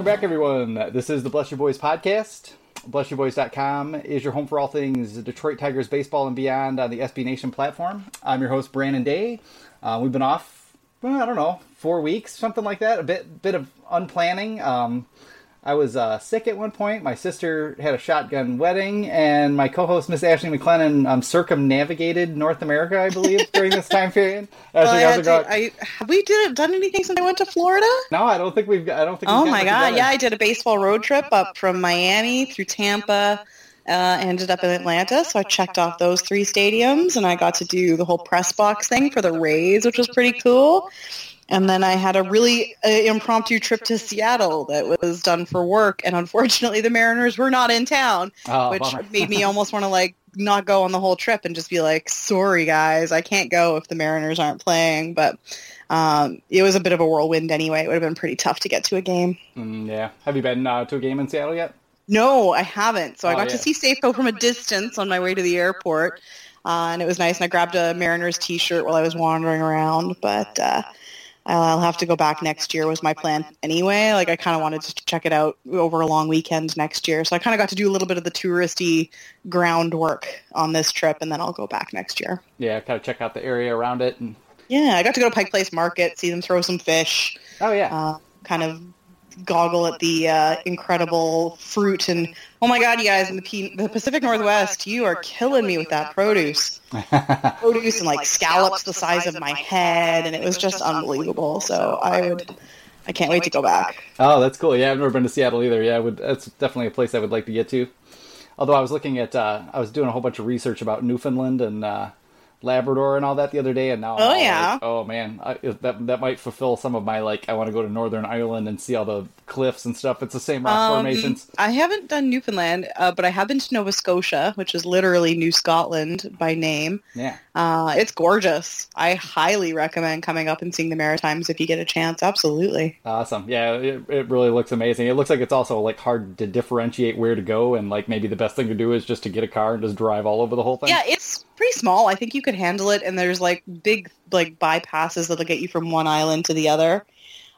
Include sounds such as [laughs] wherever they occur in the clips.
Welcome back, everyone. This is the Bless You Boys podcast. BlessYouBoys.com is your home for all things Detroit Tigers baseball and beyond on the SB Nation platform. I'm your host, Brandon Day. Uh, we've been off, well, I don't know, four weeks, something like that. A bit, bit of unplanning. Um, I was uh, sick at one point. My sister had a shotgun wedding, and my co-host Miss Ashley MacLennan um, circumnavigated North America, I believe, [laughs] during this time period. Ashley, I to, I, have we did done anything since I went to Florida? No, I don't think we've. I don't think. Oh my god! Together. Yeah, I did a baseball road trip up from Miami through Tampa. Uh, ended up in Atlanta, so I checked off those three stadiums, and I got to do the whole press box thing for the Rays, which was pretty cool. And then I had a really uh, impromptu trip to Seattle that was done for work, and unfortunately, the Mariners were not in town, oh, which made me almost want to like not go on the whole trip and just be like, "Sorry, guys, I can't go if the Mariners aren't playing." But um, it was a bit of a whirlwind anyway. It would have been pretty tough to get to a game. Mm, yeah. Have you been uh, to a game in Seattle yet? No, I haven't. So oh, I got yeah. to see Safeco from a distance on my way to the airport. Uh, and it was nice. And I grabbed a Mariners T-shirt while I was wandering around. But uh, I'll have to go back next year was my plan anyway. Like I kind of wanted to check it out over a long weekend next year. So I kind of got to do a little bit of the touristy groundwork on this trip and then I'll go back next year. Yeah, kind of check out the area around it. And... Yeah, I got to go to Pike Place Market, see them throw some fish. Oh yeah. Uh, kind of goggle at the uh, incredible fruit and oh my god, you guys in the, P- the Pacific Northwest, you are killing me with that produce, [laughs] produce and like scallops the size of my head, and it was just unbelievable. So I would. I can't wait to go back. Oh, that's cool. Yeah, I've never been to Seattle either. Yeah, I would, that's definitely a place I would like to get to. Although I was looking at, uh, I was doing a whole bunch of research about Newfoundland and uh, Labrador and all that the other day, and now oh yeah, like, oh man, I, that that might fulfill some of my like I want to go to Northern Ireland and see all the cliffs and stuff. It's the same rock um, formations. I haven't done Newfoundland, uh, but I have been to Nova Scotia, which is literally New Scotland by name. Yeah, uh, it's gorgeous. I highly recommend coming up and seeing the Maritimes if you get a chance. Absolutely, awesome. Yeah, it, it really looks amazing. It looks like it's also like hard to differentiate where to go, and like maybe the best thing to do is just to get a car and just drive all over the whole thing. Yeah, it's pretty small. I think you could handle it, and there's like big like bypasses that'll get you from one island to the other.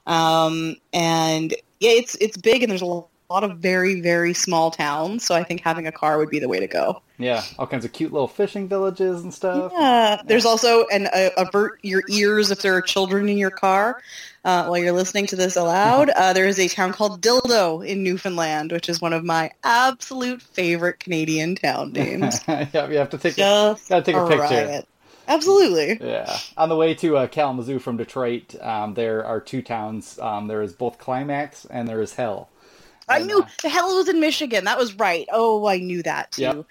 Um, and yeah, it's it's big, and there's a lot of very very small towns. So I think having a car would be the way to go. Yeah, all kinds of cute little fishing villages and stuff. Yeah, there's also an uh, avert your ears if there are children in your car uh, while you're listening to this aloud. [laughs] Uh, there is a town called Dildo in Newfoundland, which is one of my absolute favorite Canadian town [laughs] names. yeah, you have to take a, gotta take a, a picture. Riot. Absolutely. Yeah. On the way to uh, Kalamazoo from Detroit, um, there are two towns. Um, there is both Climax and there is Hell. I knew the hell was in Michigan. That was right. Oh, I knew that too. Yep.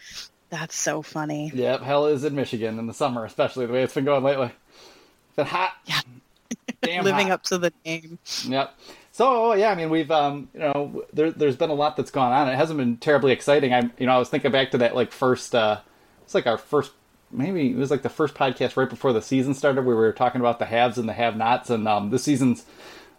That's so funny. Yep, hell is in Michigan in the summer, especially the way it's been going lately. It's been hot. Yeah. [laughs] Damn living hot. up to the name. Yep. So yeah, I mean, we've um, you know, there, there's been a lot that's gone on. It hasn't been terribly exciting. I, you know, I was thinking back to that like first, uh, it's like our first, maybe it was like the first podcast right before the season started, where we were talking about the haves and the have-nots, and um, this season's,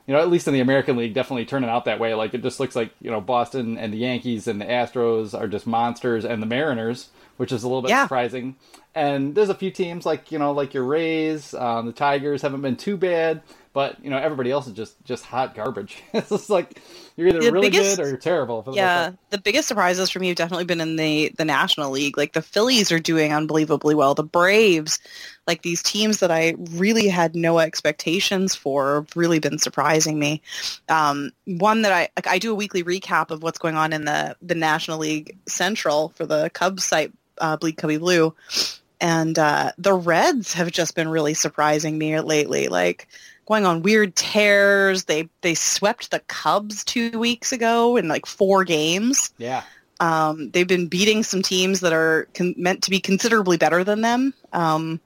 you know, at least in the American League, definitely turning out that way. Like it just looks like you know Boston and the Yankees and the Astros are just monsters, and the Mariners, which is a little bit yeah. surprising. And there's a few teams like you know like your Rays, um, the Tigers haven't been too bad but you know everybody else is just just hot garbage. [laughs] it's just like you're either the really biggest, good or you're terrible. Yeah, like the biggest surprises for me have definitely been in the the National League. Like the Phillies are doing unbelievably well. The Braves, like these teams that I really had no expectations for, have really been surprising me. Um, one that I like, I do a weekly recap of what's going on in the the National League Central for the Cubs site, uh, Bleed Cubbie Blue. And uh, the Reds have just been really surprising me lately. Like going on weird tears. They they swept the Cubs two weeks ago in like four games. Yeah. Um, they've been beating some teams that are con- meant to be considerably better than them. Um,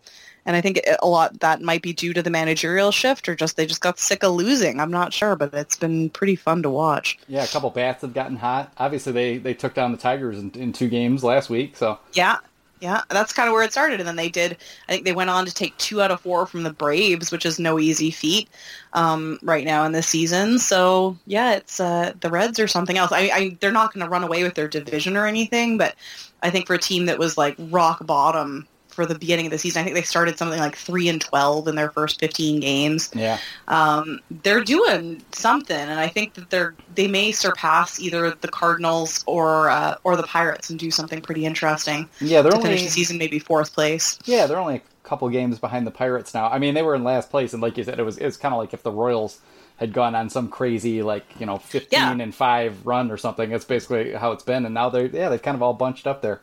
and I think a lot that might be due to the managerial shift or just they just got sick of losing. I'm not sure, but it's been pretty fun to watch. Yeah, a couple bats have gotten hot. Obviously, they, they took down the Tigers in, in two games last week. So yeah, yeah, that's kind of where it started. And then they did, I think they went on to take two out of four from the Braves, which is no easy feat um, right now in this season. So, yeah, it's uh, the Reds or something else. I, I They're not going to run away with their division or anything, but I think for a team that was like rock bottom for the beginning of the season. I think they started something like three and twelve in their first fifteen games. Yeah, um, they're doing something, and I think that they're they may surpass either the Cardinals or uh, or the Pirates and do something pretty interesting. Yeah, they're to only finish the season maybe fourth place. Yeah, they're only a couple games behind the Pirates now. I mean, they were in last place, and like you said, it was it's kind of like if the Royals had gone on some crazy like you know fifteen Yeah. and five run or something. That's basically how it's been, and now they're yeah they've kind of all bunched up there.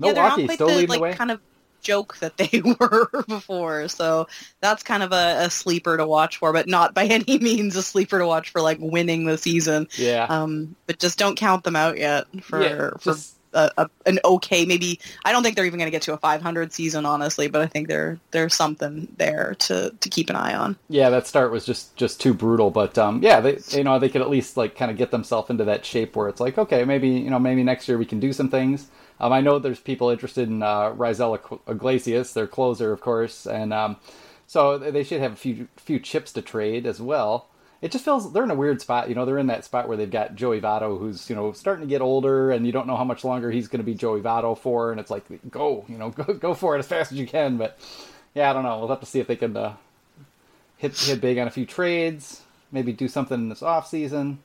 yeah, Milwaukee quite still the leading like the way. kind of joke that they [laughs] were before. So that's kind of a, a sleeper to watch for, but not by [laughs] any means a sleeper to watch for like winning the season. yeah, Um, but just don't count them out yet for Yeah, for a, a, an okay maybe. I don't think they're even going to get to a 500 season honestly, but I think there there's something there to to keep an eye on. yeah. That start was just just too brutal, but um, yeah, they you know they could at least like kind of get themselves into that shape where it's like okay, maybe you know maybe next year we can do some things. Um, I know there's people interested in uh, Raisel Iglesias, their closer, of course, and um, so they should have a few few chips to trade as well. It just feels they're in a weird spot. You know, they're in that spot where they've got Joey Votto, who's you know starting to get older, and you don't know how much longer he's going to be Joey Votto for. And it's like, go, you know, [laughs] go go for it as fast as you can. But yeah, I don't know. We'll have to see if they can uh, hit hit big on a few trades. Maybe do something in this off season.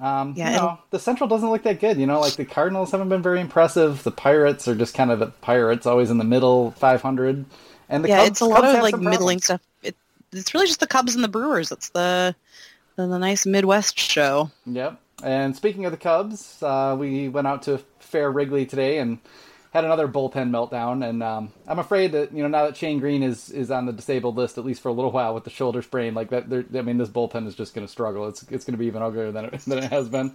Um, Yeah, you know, the Central doesn't look that good. You know, like the Cardinals haven't been very impressive. The Pirates are just kind of the Pirates, always in the middle, five hundred. And the yeah, Cubs, it's a Cubs lot of like middling stuff. It, it's really just the Cubs and the Brewers. It's the the, the nice Midwest show. Yep. And speaking of the Cubs, uh, we went out to Fair Wrigley today and had another bullpen meltdown. And um, I'm afraid that you know now that Shane Greene is is on the disabled list at least for a little while with the shoulder sprain, like that. I mean, this bullpen is just going to struggle. It's it's going to be even uglier than it, than it has been.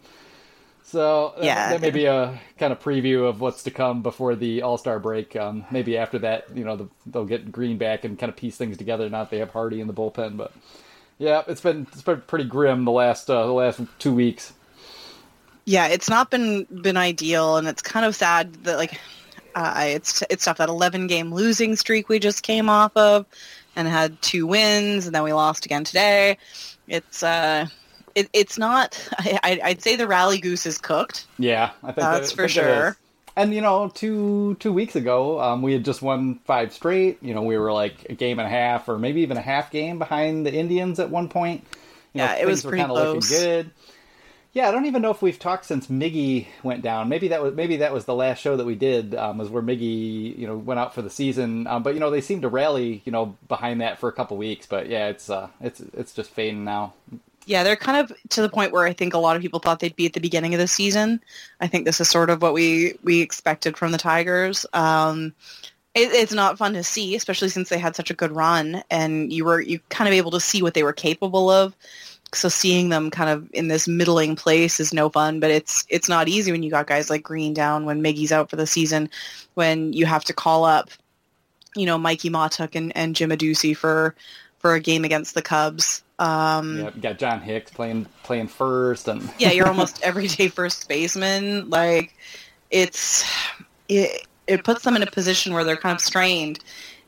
So that, Yeah. that may be a kind of preview of what's to come before the All Star break. Um, maybe after that, you know, the, they'll get Greene back and kind of piece things together. Now that they have Hardy in the bullpen, but yeah, it's been it's been pretty grim the last uh, the last two weeks. Yeah, it's not been been ideal, and it's kind of sad that like uh, it's it's tough that 11 game losing streak we just came off of, and had two wins, and then we lost again today. It's uh, it, it's not. [laughs] I, I'd say the rally goose is cooked. Yeah, I think That's that, for think sure. And you know, two two weeks ago, um, we had just won five straight. You know, we were like a game and a half, or maybe even a half game behind the Indians at one point. You know, Yeah, it was pretty kinda looking good. Yeah, I don't even know if we've talked since Miggy went down. Maybe that was maybe that was the last show that we did um, was where Miggy you know went out for the season. Um, but you know they seem to rally you know behind that for a couple weeks. But yeah, it's uh, it's it's just fading now. Yeah, they're kind of to the point where I think a lot of people thought they'd be at the beginning of the season. I think this is sort of what we we expected from the Tigers. Um, it, it's not fun to see, especially since they had such a good run, and you were you kind of able to see what they were capable of. So seeing them kind of in this middling place is no fun, but it's it's not easy when you got guys like Greene down, when Miggy's out for the season, when you have to call up, you know, Mikey Mahtook and, and Jim Adducci for for a game against the Cubs. Um, Yeah, you got John Hicks playing playing first, and [laughs] yeah, you're [laughs] almost everyday first baseman. Like it's it it puts them in a position where they're kind of strained,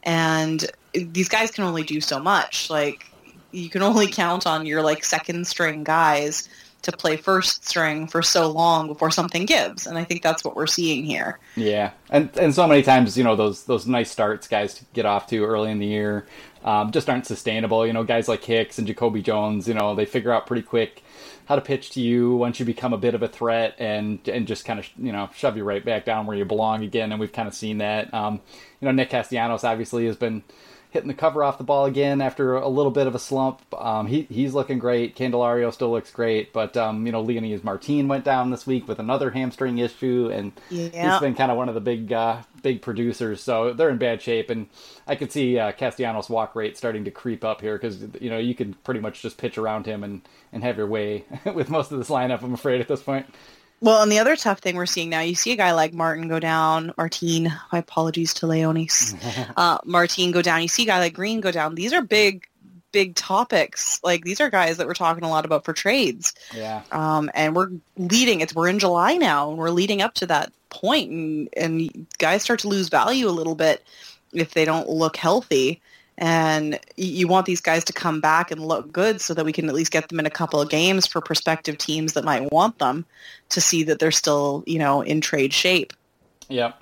and these guys can only do so much. Like you can only count on your like second string guys to play first string for so long before something gives, and I think that's what we're seeing here. Yeah, and and so many times, you know, those those nice starts guys get off to early in the year um, just aren't sustainable. You know, guys like Hicks and Jacoby Jones, you know, they figure out pretty quick how to pitch to you once you become a bit of a threat, and and just kind of you know shove you right back down where you belong again. And we've kind of seen that. Um, you know, Nick Castellanos obviously has been hitting the cover off the ball again after a little bit of a slump. Um, he he's looking great. Candelario still looks great, but um, you know, Leonys Martin went down this week with another hamstring issue, and Yeah. he's been kind of one of the big uh, big producers. So they're in bad shape, and I could see uh, Castellanos' walk rate starting to creep up here because you know you can pretty much just pitch around him and and have your way [laughs] with most of this lineup. I'm afraid at this point. Well, and the other tough thing we're seeing now, you see a guy like Martin go down, Martine, my apologies to Leonys, [laughs] uh, Martine go down. You see a guy like Greene go down. These are big, big topics. Like these are guys that we're talking a lot about for trades. Yeah, Um, and we're leading, it's, we're in July now and we're leading up to that point and, and guys start to lose value a little bit if they don't look healthy. And you want these guys to come back and look good so that we can at least get them in a couple of games for prospective teams that might want them to see that they're still, you know, in trade shape. Yep.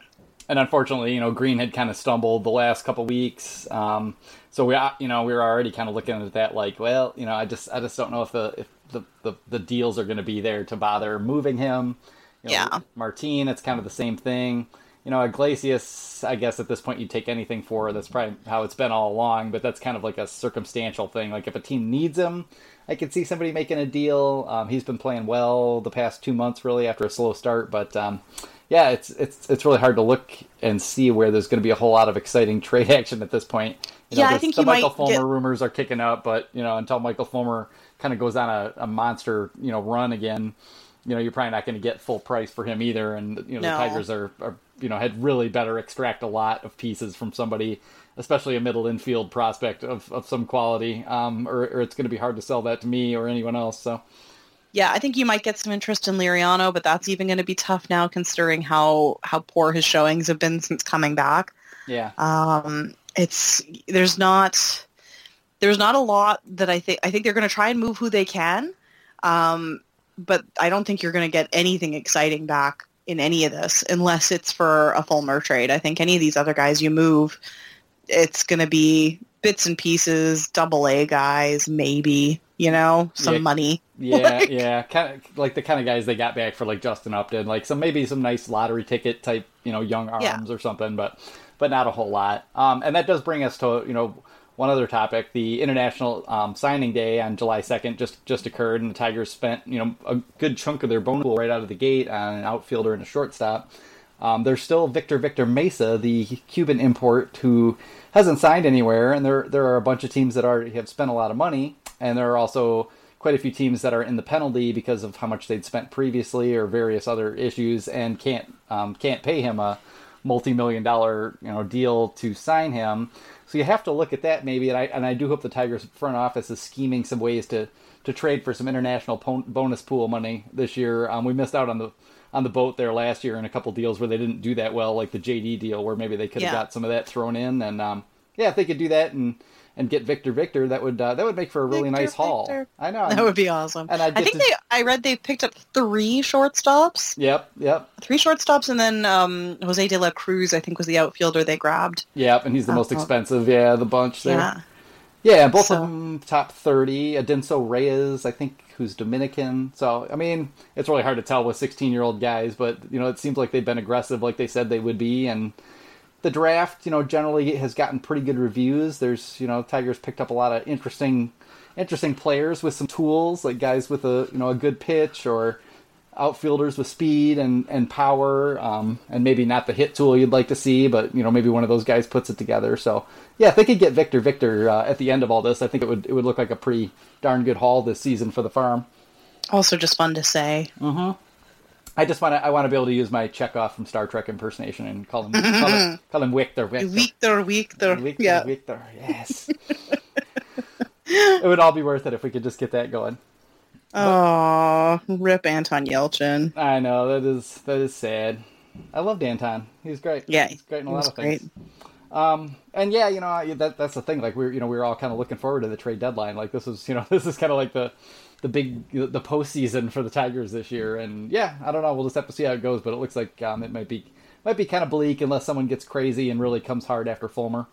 and unfortunately, you know, Greene had kind of stumbled the last couple weeks. Um, so we, you know, we were already kind of looking at that like, well, you know, I just, I just don't know if the, if the, the, the deals are going to be there to bother moving him. You know, Yeah. Martine, it's kind of the same thing. You know, Iglesias, I guess at this point you'd take anything for. That's probably how it's been all along, but that's kind of like a circumstantial thing. Like if a team needs him, I could see somebody making a deal. Um, he's been playing well the past two months, really, after a slow start. But um, yeah, it's it's it's really hard to look and see where there's going to be a whole lot of exciting [laughs] trade action at this point. You know, Yeah, I think the you Michael might Fulmer get- rumors are kicking up, but you know, until Michael Fulmer kind of goes on a, a monster, you know, run again, you know, you're probably not going to get full price for him either. And you know, No. the Tigers are, are, you know, had really better extract a lot of pieces from somebody, especially a middle infield prospect of, of some quality, um, or, or it's going to be hard to sell that to me or anyone else. So Yeah, I think you might get some interest in Liriano, but that's even going to be tough now considering how how poor his showings have been since coming back. yeah, Um, it's there's not there's not a lot that I think I think they're going to try and move who they can, um, but I don't think you're going to get anything exciting back in any of this unless it's for a Fulmer trade. I think any of these other guys you move, it's going to be bits and pieces, double A guys, maybe you know some Yeah. money. yeah, [laughs] Like- yeah, kind of like the kind of guys they got back for like Justin Upton, like some maybe some nice lottery ticket type, you know, young arms Yeah. or something, but but not a whole lot. Um, and that does bring us to you know one other topic: the International um, Signing Day on July second just just occurred, and the Tigers spent you know a good chunk of their bonus pool right out of the gate on an outfielder and a shortstop. Um, there's still Victor Victor Mesa, the Cuban import, who hasn't signed anywhere, and there there are a bunch of teams that already have spent a lot of money, and there are also quite a few teams that are in the penalty because of how much they'd spent previously or various other issues, and can't um, can't pay him a multi-million dollar you know deal to sign him. So you have to look at that maybe, and I and I do hope the Tigers front office is scheming some ways to to trade for some international po- bonus pool money this year. Um, we missed out on the on the boat there last year in a couple deals where they didn't do that well, like the JD deal, where maybe they could have Yeah. got some of that thrown in. And um, yeah, if they could do that and and get Victor Victor, that would uh, that would make for a really Victor, nice haul. Victor. I know. That would be awesome. And I'd I get think to- they. I read they picked up three shortstops, Yep, yep, three shortstops, and then um, Jose de la Cruz. I think was the outfielder they grabbed. yep. And he's the most Uh-huh. expensive. Yeah, the bunch there. Yeah, Yeah, both So- of them top 30. Adinso Reyes, I think, who's Dominican. So, I mean, it's really hard to tell with 16 year old guys, but, you know, it seems like they've been aggressive like they said they would be. And the draft, you know, generally has gotten pretty good reviews. There's, you know, Tigers picked up a lot of interesting, interesting players with some tools, like guys with a, you know, a good pitch or outfielders with speed and, and power, um, and maybe not the hit tool you'd like to see, but you know maybe one of those guys puts it together. So yeah, if they could get Victor Victor uh, at the end of all this, I think it would it would look like a pretty darn good haul this season for the farm. also just fun to say. I just want to I want to be able to use my Chekhov from Star Trek impersonation and call him call him, [laughs] call him Victor Victor. Victor, Victor, Victor, yeah. Victor, yes. [laughs] it would all be worth it if we could just get that going. Oh, rip Anton Yelchin. I know that is that is sad. I loved Anton. He's great. Yeah, he's great in a he lot was of things. Um, and yeah, you know that that's the thing. Like we're you know we were all kind of looking forward to the trade deadline. Like this is you know [laughs] this is kind of like the the big the postseason for the Tigers this year. And yeah, I don't know. We'll just have to see how it goes. But it looks like um, it might be might be kind of bleak unless someone gets crazy and really comes hard after Fulmer.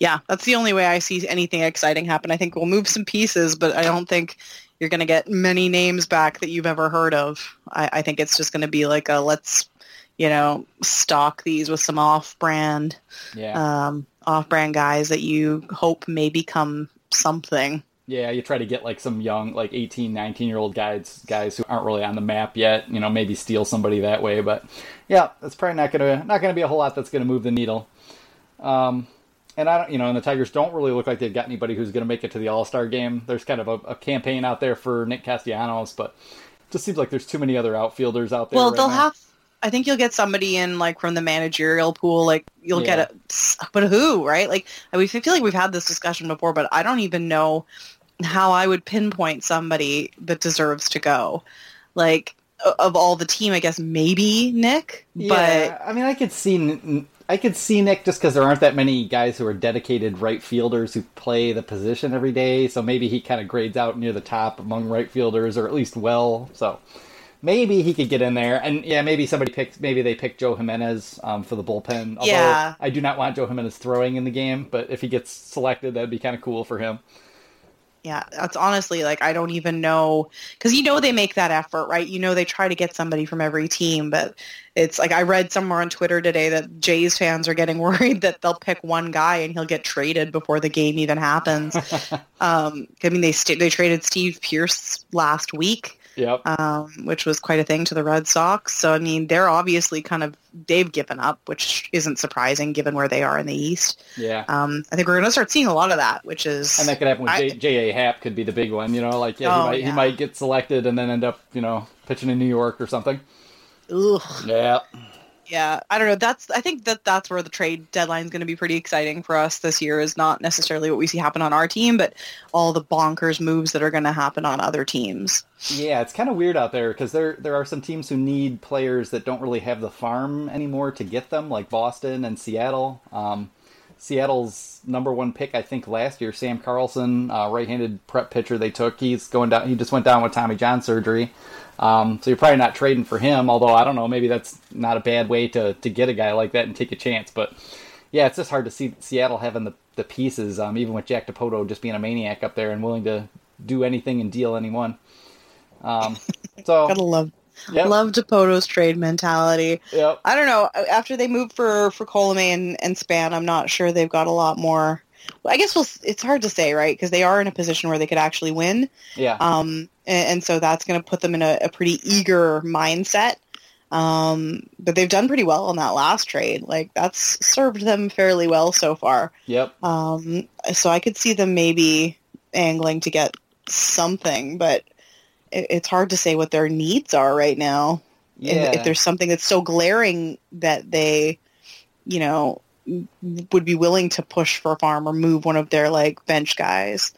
Yeah, that's the only way I see anything exciting happen. I think we'll move some pieces, but I don't think you're going to get many names back that you've ever heard of. I, I think it's just going to be like a let's, you know, stock these with some off-brand, Yeah, um, off-brand guys that you hope may become something. Yeah. You try to get like some young like 18, 19 year old guys guys who aren't really on the map yet. You know, maybe steal somebody that way. But yeah, it's probably not gonna not gonna be a whole lot that's gonna move the needle. Um, and I don't, you know, and the Tigers don't really look like they've got anybody who's going to make it to the All Star game. There's kind of a, a campaign out there for Nick Castellanos, but it just seems like there's too many other outfielders out there. Well, right they'll now. have. I think you'll get somebody in like from the managerial pool. Like you'll Yeah. get a, but who, right? Like I we feel like we've had this discussion before, but I don't even know how I would pinpoint somebody that deserves to go. Like of all the team, I guess maybe Nick, Yeah, I mean, I could see, I could see Nick just because there aren't that many guys who are dedicated right fielders who play the position every day. So maybe he kind of grades out near the top among right fielders, or at least well. So maybe he could get in there. And yeah, maybe somebody picked, maybe they picked Joe Jimenez um, for the bullpen. Although Yeah. I do not want Joe Jimenez throwing in the game, but if he gets selected, that'd be kind of cool for him. Yeah, that's honestly like I don't even know because you know they make that effort, right? You know they try to get somebody from every team, but it's like I read somewhere on Twitter today that Jays fans are getting [laughs] worried that they'll pick one guy and he'll get traded before the game even happens. [laughs] um, I mean they st- they traded Steve Pearce last week, Yep. um, which was quite a thing to the Red Sox. So I mean they're obviously kind of they've given up, which isn't surprising given where they are in the East. yeah. Um, I think we're going to start seeing a lot of that, which is And that could happen with J.A. Happ could be the big one, you know, like yeah, Oh, he might yeah. he might get selected and then end up, you know, pitching in New York or something. ugh. Yeah. Yeah, I don't know. That's I think that that's where the trade deadline is going to be pretty exciting for us this year. Is not necessarily what we see happen on our team, but all the bonkers moves that are going to happen on other teams. Yeah, it's kind of weird out there because there there are some teams who need players that don't really have the farm anymore to get them, like Boston and Seattle. Um, Seattle's number one pick, I think, last year, Sam Carlson, uh, right-handed prep pitcher they took. He's going down. He just went down with Tommy John surgery, um, so you're probably not trading for him. Although I don't know, maybe that's not a bad way to to get a guy like that and take a chance. But yeah, it's just hard to see Seattle having the the pieces, um, even with Jack Dipoto just being a maniac up there and willing to do anything and deal anyone. Um, [laughs] so Gotta love Yep. love Dipoto's trade mentality. Yep. I don't know. After they moved for for Colome and and Span, I'm not sure they've got a lot more. Well, I guess we'll, it's hard to say, right? Because they are in a position where they could actually win. Yeah. Um, and, and so that's going to put them in a, a pretty eager mindset. Um, but they've done pretty well on that last trade. Like that's served them fairly well so far. Yep. Um, so I could see them maybe angling to get something, but it's hard to say what their needs are right now. Yeah. If there's something that's so glaring that they, you know, would be willing to push for a farm or move one of their like bench guys.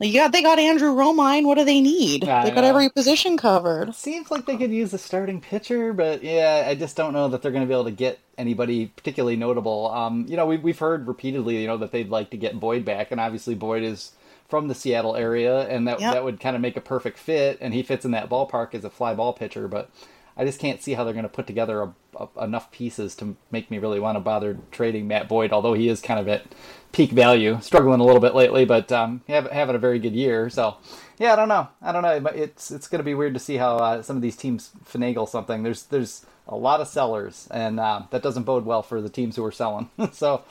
Like you got they got Andrew Romine. What do they need? I they got every position covered. Seems like they could use a starting pitcher, but yeah, I just don't know that they're going to be able to get anybody particularly notable. Um, you know, we've we've heard repeatedly, you know, that they'd like to get Boyd back, and obviously Boyd is from the Seattle area, and that Yep. that would kind of make a perfect fit, and he fits in that ballpark as a fly ball pitcher. But I just can't see how they're going to put together a, a, enough pieces to make me really want to bother trading Matt Boyd, although he is kind of at peak value, struggling a little bit lately, but um, having a very good year. So, yeah, I don't know. I don't know. But It's it's going to be weird to see how uh, some of these teams finagle something. There's there's a lot of sellers, and uh, that doesn't bode well for the teams who are selling. [laughs] so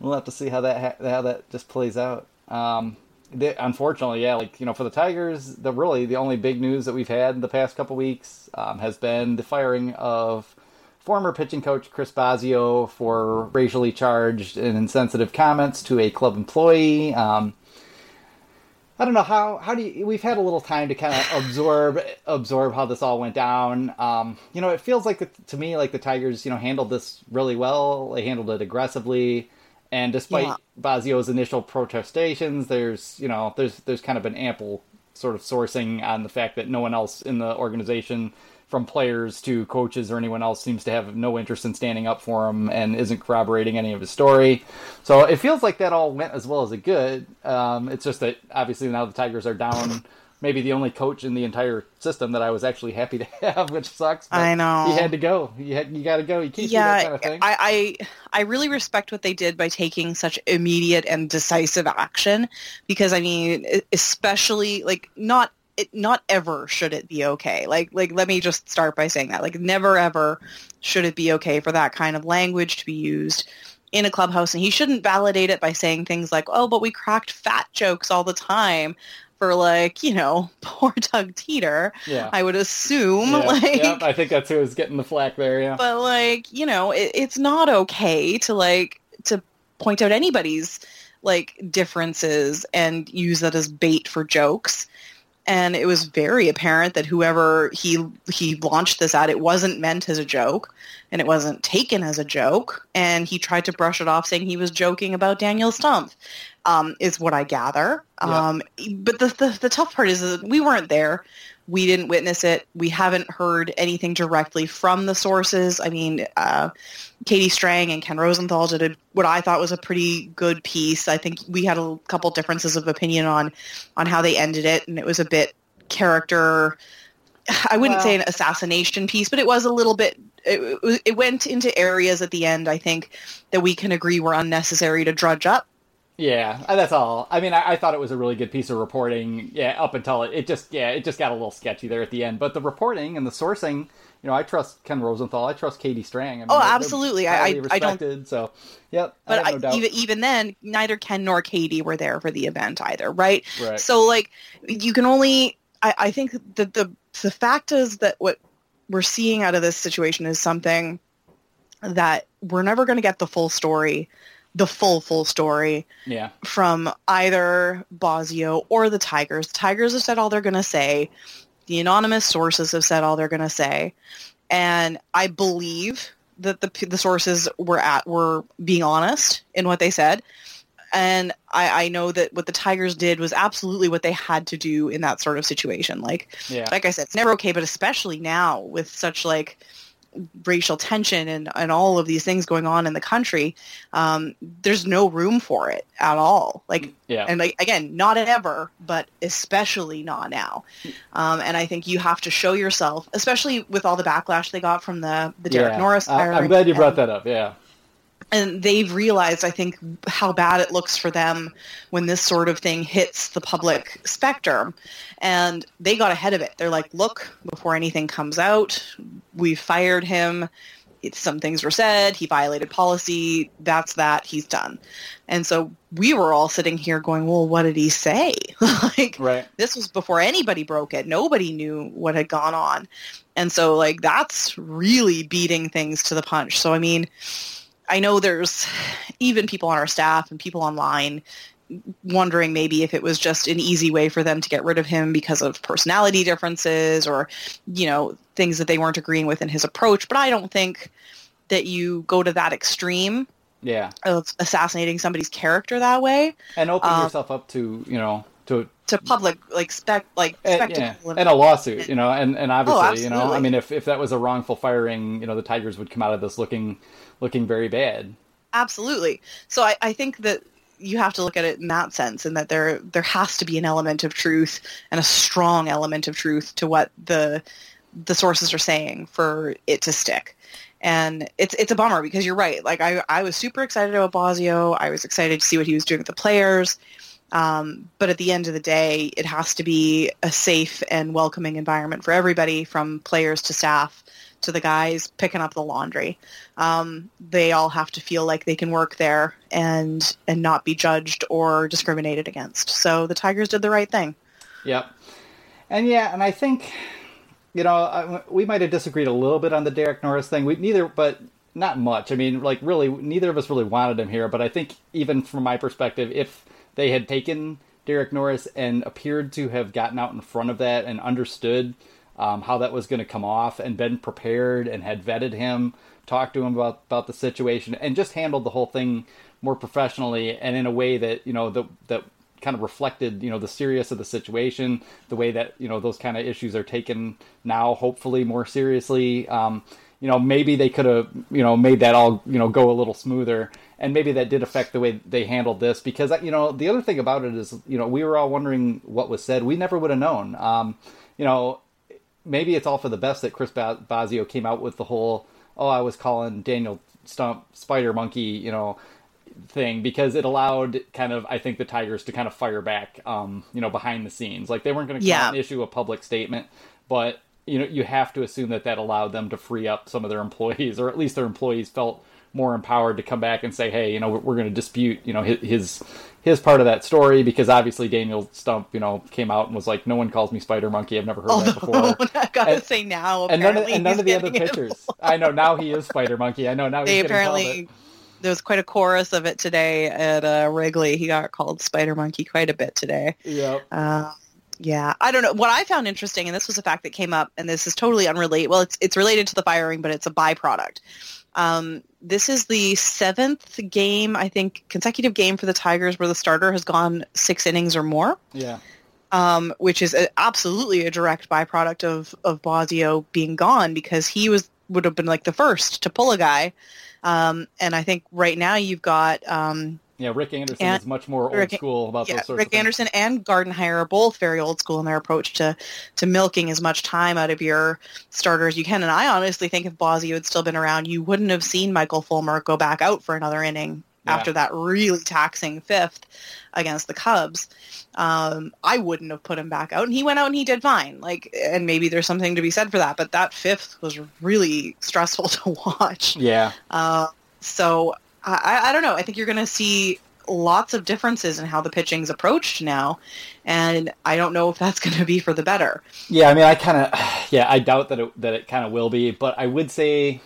we'll have to see how that ha- how that just plays out. Um, the, unfortunately, yeah, like you know, for the Tigers, the really the only big news that we've had in the past couple weeks um, has been the firing of former pitching coach Chris Bosio for racially charged and insensitive comments to a club employee. Um, I don't know how how do you, we've had a little time to kind of absorb absorb how this all went down. Um, you know, it feels like the, to me like the Tigers, you know, handled this really well. They handled it aggressively, and despite Yeah. Bosio's initial protestations, there's you know there's there's kind of been ample sort of sourcing on the fact that no one else in the organization, from players to coaches or anyone else, seems to have no interest in standing up for him and isn't corroborating any of his story. So it feels like that all went as well as it could. Um, it's just that obviously now the Tigers are down. Maybe the only coach in the entire system that I was actually happy to [laughs] have, which sucks. but I know. he had to go. You had, you got to go. You can't yeah, do that kind of thing. I, I I really respect what they did by taking such immediate and decisive action because I mean, especially like not it, not ever should it be okay. Like like let me just start by saying that like never ever should it be okay for that kind of language to be used in a clubhouse and he shouldn't validate it by saying things like oh but we cracked fat jokes all the time for like you know [laughs] poor Doug Teeter yeah. I would assume yeah, like yeah, I think that's who was getting the flack there. Yeah. but like you know it, it's not okay to like to point out anybody's like differences and use that as bait for jokes and it was very apparent that whoever he he launched this at it wasn't meant as a joke and it wasn't taken as a joke. And he tried to brush it off saying he was joking about Daniel Stumpf um, is what I gather. Yeah. um, but the, the the tough part is that we weren't there we didn't witness it. We haven't heard anything directly from the sources. I mean, uh, Katie Strang and Ken Rosenthal did a, what I thought was a pretty good piece. I think we had a couple differences of opinion on on how they ended it, and it was a bit character I wouldn't Well- say an assassination piece, but it was a little bit. It, it went into areas at the end. I think that we can agree were unnecessary to drudge up. Yeah, uh, that's all. I mean, I, I thought it was a really good piece of reporting. Yeah, up until it, it just yeah, it just got a little sketchy there at the end. But the reporting and the sourcing, you know, I trust Ken Rosenthal. I trust Katie Strang. I mean, Oh, absolutely. I- I- I don't- So, yep. But I no even even then, neither Ken nor Katie were there for the event either, right? Right. So like, you can only. I, I think that the the fact is that what we're seeing out of this situation is something that we're never going to get the full story, the full full story yeah, from either Bosio or the Tigers. The Tigers have said all they're going to say. The anonymous sources have said all they're going to say, and I believe that the the sources were at were being honest in what they said. And I, I know that what the Tigers did was absolutely what they had to do in that sort of situation. Like, yeah, like I said, it's never okay, but especially now with such like racial tension and, and all of these things going on in the country, um, there's no room for it at all. Like, yeah. and like again, not ever, but especially not now. Um, and I think you have to show yourself, especially with all the backlash they got from the the Derek yeah. Norris. I, I'm glad you brought and- that up. Yeah, and they've realized, I think, how bad it looks for them when this sort of thing hits the public spectrum. And they got ahead of it. They're like, look, before anything comes out, we fired him. Some things were said. He violated policy. That's that. He's done. And so we were all sitting here going, well, what did he say? [laughs] like, right. this was before anybody broke it. Nobody knew what had gone on. And so like that's really beating things to the punch. So I mean, I know there's even people on our staff and people online wondering maybe if it was just an easy way for them to get rid of him because of personality differences or you know things that they weren't agreeing with in his approach, but I don't think that you go to that extreme Yeah, of assassinating somebody's character that way. And open Um, yourself up to you know to to public like spec like and, spectacle yeah, and- and a lawsuit, you know, and and obviously, oh, you know, I mean, if if that was a wrongful firing, you know, the Tigers would come out of this looking looking very bad. Absolutely. So I, I think that you have to look at it in that sense and that there there has to be an element of truth and a strong element of truth to what the the sources are saying for it to stick. And it's it's a bummer because you're right. Like I, I was super excited about Bosio. I was excited to see what he was doing with the players. Um, but at the end of the day, it has to be a safe and welcoming environment for everybody, from players to staff to the guys picking up the laundry. Um, they all have to feel like they can work there and and not be judged or discriminated against. So the Tigers did the right thing. Yep. And yeah, and I think, you know, I, we might have disagreed a little bit on the Derek Norris thing. We neither, but not much. I mean, like really, neither of us really wanted him here. But I think even from my perspective, if they had taken Derek Norris and appeared to have gotten out in front of that and understood um, how that was going to come off and been prepared and had vetted him, talked to him about about the situation, and just handled the whole thing more professionally and in a way that you know that that kind of reflected you know the serious of the situation, the way that you know those kind of issues are taken now, hopefully more seriously. Um, you know, maybe they could have you know made that all you know go a little smoother, and maybe that did affect the way they handled this because you know the other thing about it is you know we were all wondering what was said. We never would have known. Um, you know, maybe it's all for the best that Chris ba- Bosio came out with the whole oh I was calling Daniel Stumpf Spider Monkey you know thing because it allowed kind of I think the Tigers to kind of fire back um, you know behind the scenes like they weren't going to Yeah. issue a public statement but you know you have to assume that that allowed them to free up some of their employees or at least their employees felt more empowered to come back and say hey you know we're, we're going to dispute you know his, his his part of that story because obviously Daniel Stumpf you know came out and was like no one calls me Spider Monkey I've never heard that before Although I gotta And- say now, and none of, and none of the other pitchers. I know now he is Spider Monkey. I know now They he's getting called apparently there was quite a chorus of it today at uh, Wrigley. He got called Spider Monkey quite a bit today. Yep. Uh, yeah, I don't know. What I found interesting, and this was a fact that came up, and this is totally unrelated. Well, it's it's related to the firing, but it's a byproduct. Um, this is the seventh game, I think, consecutive game for the Tigers where the starter has gone six innings or more, Yeah. um, which is a, absolutely a direct byproduct of of Bosio being gone because he was would have been like the first to pull a guy. Um, and I think right now you've got um, Yeah, Rick Anderson and is much more old Rick, school about yeah, those sorts Rick of things. Rick Anderson and Gardenhire are both very old school in their approach to to milking as much time out of your starter as you can. And I honestly think if Bosio had still been around, you wouldn't have seen Michael Fulmer go back out for another inning yeah. after that really taxing fifth against the Cubs. Um, I wouldn't have put him back out, and he went out and he did fine. Like, and maybe there's something to be said for that. But that fifth was really stressful [laughs] to watch. Yeah. Uh, so I, I don't know. I think you're going to see lots of differences in how the pitching's approached now, and I don't know if that's [laughs] going to be for the better. Yeah, I mean, I kind of, [sighs] yeah, I doubt that it, that it kind of will be, but I would say,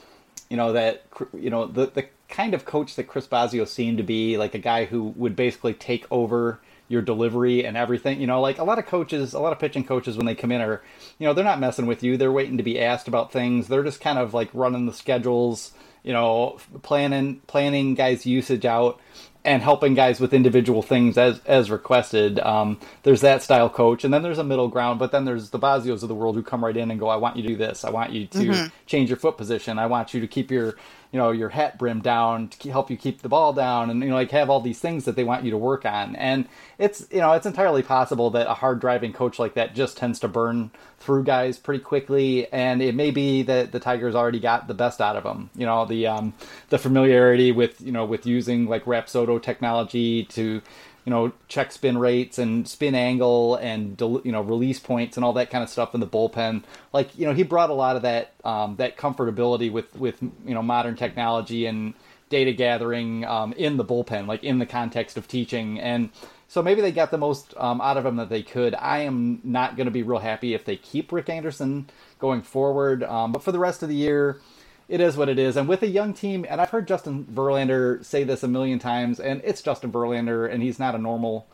you know, that you know the the kind of coach that Chris Bosio seemed to be, like a guy who would basically take over your delivery and everything. You know, like a lot of coaches, a lot of pitching coaches when they come in are, you know, they're not messing with you. They're waiting to be asked about things. They're just kind of like running the schedules you know, planning planning guys' usage out and helping guys with individual things as as requested. Um, there's that style coach, and then there's a middle ground. But then there's the Bosios of the world who come right in and go, "I want you to do this. I want you to mm-hmm. change your foot position. I want you to keep your you know your hat brim down to help you keep the ball down and you know like have all these things that they want you to work on. And it's you know it's entirely possible that a hard driving coach like that just tends to burn through guys pretty quickly. And it may be that the tigers already got the best out of them you know the um the familiarity with you know with using like rapsodo technology to you know check spin rates and spin angle and you know release points and all that kind of stuff in the bullpen. Like you know he brought a lot of that um, that comfortability with with you know modern technology and data gathering um, in the bullpen, like in the context of teaching and. So maybe they got the most um, out of him that they could. I am not going to be real happy if they keep Rick Anderson going forward. Um, but for the rest of the year, it is what it is. And with a young team, and I've heard Justin Verlander say this a million times, and it's Justin Verlander, and he's not a normal,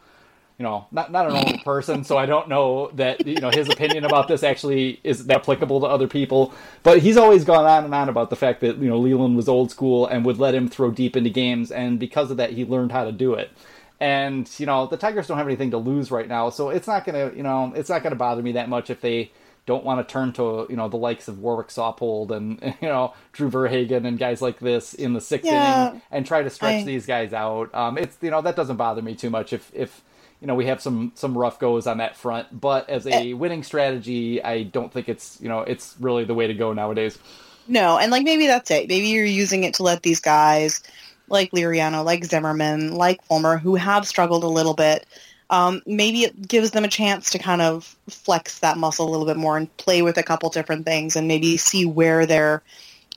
you know, not not a normal [laughs] person. So I don't know that you know his opinion about this actually is applicable to other people. But he's always gone on and on about the fact that you know Leyland was old school and would let him throw deep into games, and because of that, he learned how to do it. And you know the Tigers don't have anything to lose right now, so it's not gonna you know it's not gonna bother me that much if they don't want to turn to you know the likes of Warwick Saupold and [laughs] you know Drew Verhagen and guys like this in the sixth yeah, inning and try to stretch I... these guys out. Um, it's you know that doesn't bother me too much if if you know we have some some rough goes on that front, but as a eh. winning strategy, I don't think it's you know it's really the way to go nowadays. No, and like maybe that's it. Maybe you're using it to let these guys like Liriano, like Zimmermann, like Fulmer, who have struggled a little bit um, maybe it gives them a chance to kind of flex that muscle a little bit more and play with a couple different things and maybe see where they're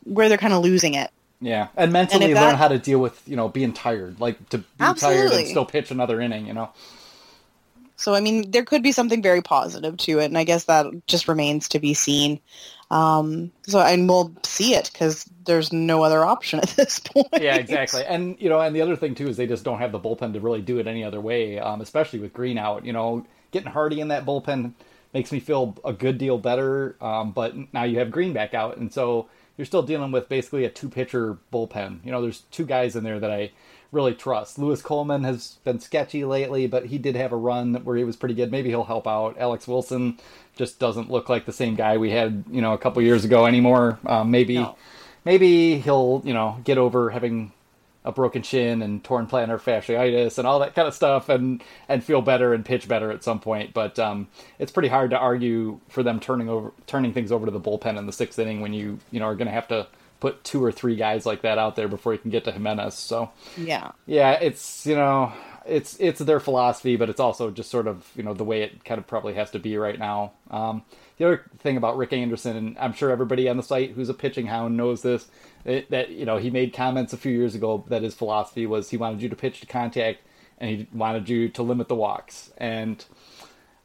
where they're kind of losing it. Yeah, and mentally and learn that, how to deal with you know being tired, like to be absolutely. tired and still pitch another inning. You know. So I mean, there could be something very positive to it, and I guess that just remains to be seen. Um, so and we'll see it because there's no other option at [laughs] this point. Yeah, exactly. And you know, and the other thing too is they just don't have the bullpen to really do it any other way. Um, especially with Greene out. You know, getting Hardy in that bullpen makes me feel a good deal better. Um, but now you have Greene back out, and so you're still dealing with basically a two pitcher bullpen. You know, there's two guys in there that I really trust. Louis Coleman has been sketchy lately, but he did have a run where he was pretty good. Maybe he'll help out. Alex Wilson just doesn't look like the same guy we had, you know, a couple years ago anymore. Um, maybe, no. maybe he'll, you know, get over having a broken shin and torn plantar fasciitis and all that kind of stuff, and and feel better and pitch better at some point. But um, it's pretty hard to argue for them turning over turning things over to the bullpen in the sixth inning when you you know are going to have to put two or three guys like that out there before you can get to Jimenez. So yeah, yeah, it's you know it's it's their philosophy, but it's also just sort of you know the way it kind of probably has to be right now. Um, the other thing about Rick Anderson, and I'm sure everybody on the site who's a pitching hound knows this, it, that you know he made comments a few years ago that his philosophy was he wanted you to pitch to contact and he wanted you to limit the walks. And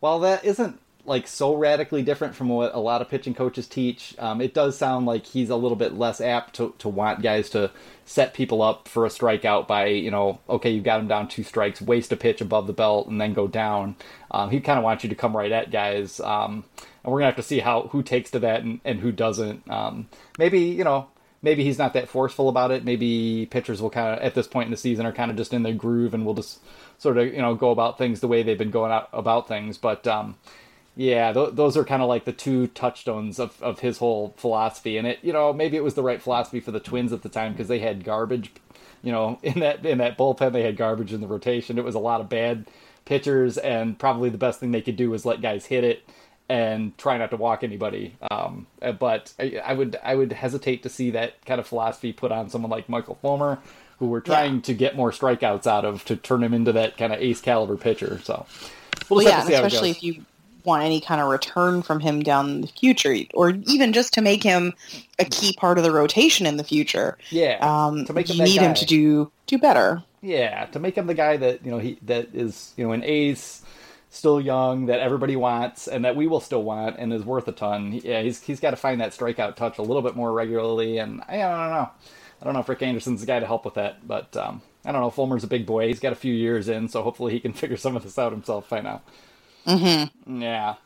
while that isn't like so radically different from what a lot of pitching coaches teach. Um, it does sound like he's a little bit less apt to, to want guys to set people up for a strikeout by, you know, okay, you got him down two strikes, waste a pitch above the belt, and then go down. Um, he kind of wants you to come right at guys. Um, and we're gonna have to see how who takes to that and, and who doesn't. Um, maybe you know, maybe he's not that forceful about it. Maybe pitchers will kind of at this point in the season are kind of just in their groove and will just sort of you know go about things the way they've been going out about things. But um, yeah, th- those are kind of like the two touchstones of, of his whole philosophy. And it, you know, maybe it was the right philosophy for the Twins at the time because they had garbage you know, [laughs] in that in that bullpen they had garbage in the rotation. It was a lot of bad pitchers, and probably the best thing they could do was let guys hit it and try not to walk anybody. Um, but I, I, would I would hesitate to see that kind of philosophy put on someone like Michael Fulmer, who we're trying yeah. to get more strikeouts out of to turn him into that kind of ace caliber pitcher. So, we'll, well yeah, especially if you want any kind of return from him down the future, or even just to make him a key part of the rotation in the future. Yeah, um, to make him you need guy. him to do do better. Yeah, to make him the guy that you know he that is you know an ace, still young, that everybody wants, and that we will still want, and is worth a ton. Yeah, he's he's got to find that strikeout touch a little bit more regularly, and I don't know. I don't know if Rick Anderson's the guy to help with that, but um, I don't know. Fulmer's a big boy. He's got a few years in, so hopefully he can [laughs] figure some of this out himself by now. Mm-hmm. Yeah.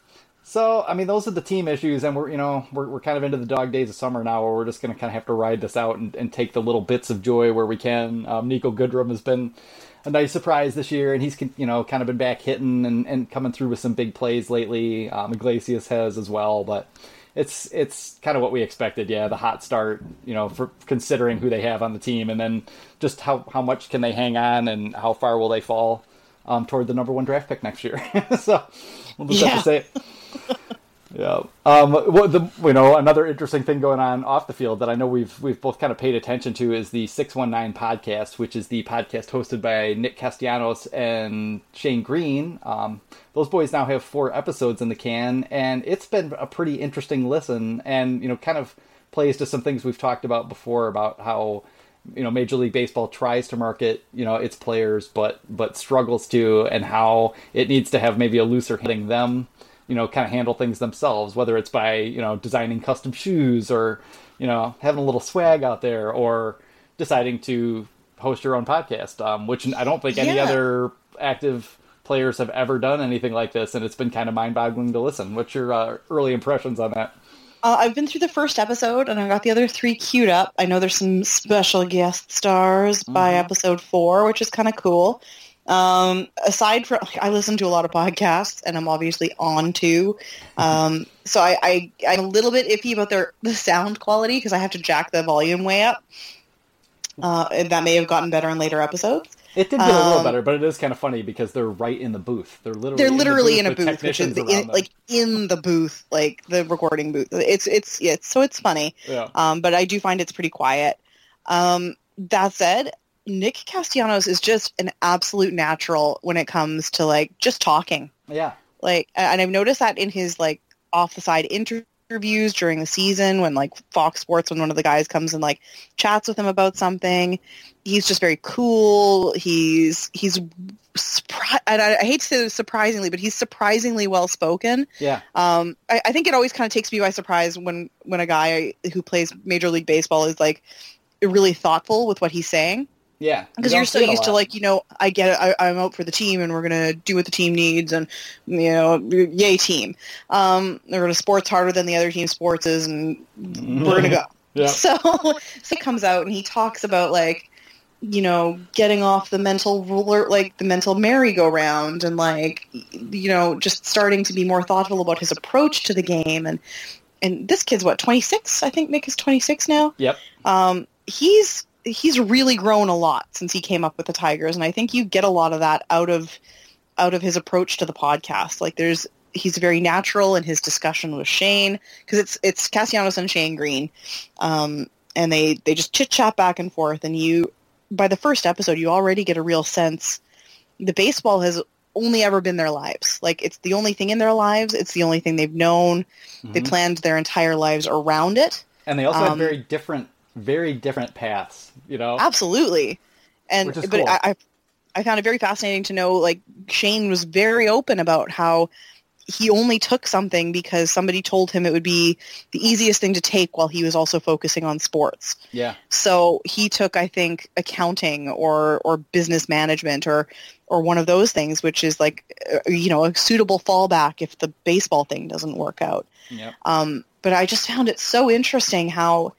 So I mean, those are the team issues, and we're you know we're we're kind of into the dog days of summer now, where we're just going to kind of have to ride this out and, and take the little bits of joy where we can. Um, Niko Goodrum has been a nice surprise this year, and he's you know kind of been back hitting and, and coming through with some big plays lately. Um, Iglesias has as well, but it's it's kind of what we expected. Yeah, the hot start, you know, for considering who they have on the team, and then just how how much can they hang on, and how far will they fall um, toward the number one draft pick next year. [laughs] so we'll just yeah. have to say. It. [laughs] Yeah. Um, what the you know another interesting thing going on off the field that I know we've we've both kind of paid attention to is the Six One Nine podcast, which is the podcast hosted by Nick Castellanos and Shane Greene. Um, those boys now have four episodes in the can, and it's been a pretty interesting listen, and you know kind of plays to some things we've talked about before about how you know Major League Baseball tries to market you know its players, but but struggles to, and how it needs to have maybe a looser hitting them you know kind of handle things themselves whether it's by you know designing custom shoes or you know having a little swag out there or deciding to host your own podcast um, which i don't think any other active players have ever done anything like this and it's been kind of mind-boggling to listen. What's your uh, early impressions on that uh, I've been through the first episode and I got the other three queued up. I know there's some special guest stars mm-hmm. by episode four, which is kind of cool. Um, aside from, I listen to a lot of podcasts, and I'm obviously on too. Um, so I, I, I'm a little bit iffy about their the sound quality because I have to jack the volume way up. Uh, and that may have gotten better in later episodes. It did get um, a little um, better, but it is kind of funny because they're right in the booth. They're literally they're literally in, the in a booth, which is in, like in the booth, like the recording booth. It's it's it's so it's funny. Yeah. Um, but I do find it's pretty quiet. Um, that said, Nick Castellanos is just an absolute natural when it comes to like just talking. Yeah. Like, and I've noticed that in his like off the side interviews during the season when like Fox Sports, when one of the guys comes and like chats with him about something, he's just very cool. He's he's surpri- and I, I hate to say surprisingly, but he's surprisingly well spoken. Yeah. Um, I, I think it always kind of takes me by surprise when when a guy who plays Major League Baseball is like really thoughtful with what he's saying. Yeah, because you're so used to like you know I get it I, am out for the team and we're gonna do what the team needs and you know yay team. Um, we're gonna sports harder than the other team sports is and we're gonna go. [laughs] yeah. So [laughs] so he comes out and he talks about like you know getting off the mental ruler like the mental merry-go-round and like you know just starting to be more thoughtful about his approach to the game and and this kid's what 26 I think Nick is 26 now. Yep. Um, he's he's really grown a lot since he came up with the Tigers, and I think you get a lot of that out of out of his approach to the podcast. Like there's he's very natural in his discussion with Shane because it's it's Castellanos and Shane Greene, um, and they they just chit chat back and forth, and you by the first episode you already get a real sense the baseball has only ever been their lives. Like it's the only thing in their lives. It's the only thing they've known. Mm-hmm. They planned their entire lives around it. And they also um, have very different very different paths, you know? Absolutely. And but cool. I, I I found it very fascinating to know like Shane was very open about how he only took something because somebody told him it would be the easiest thing to take while he was also focusing on sports. Yeah. So he took, I think, accounting or or business management or or one of those things, which is like uh, you know a suitable fallback if the baseball thing doesn't work out. Yeah. Um, but I just found it so interesting how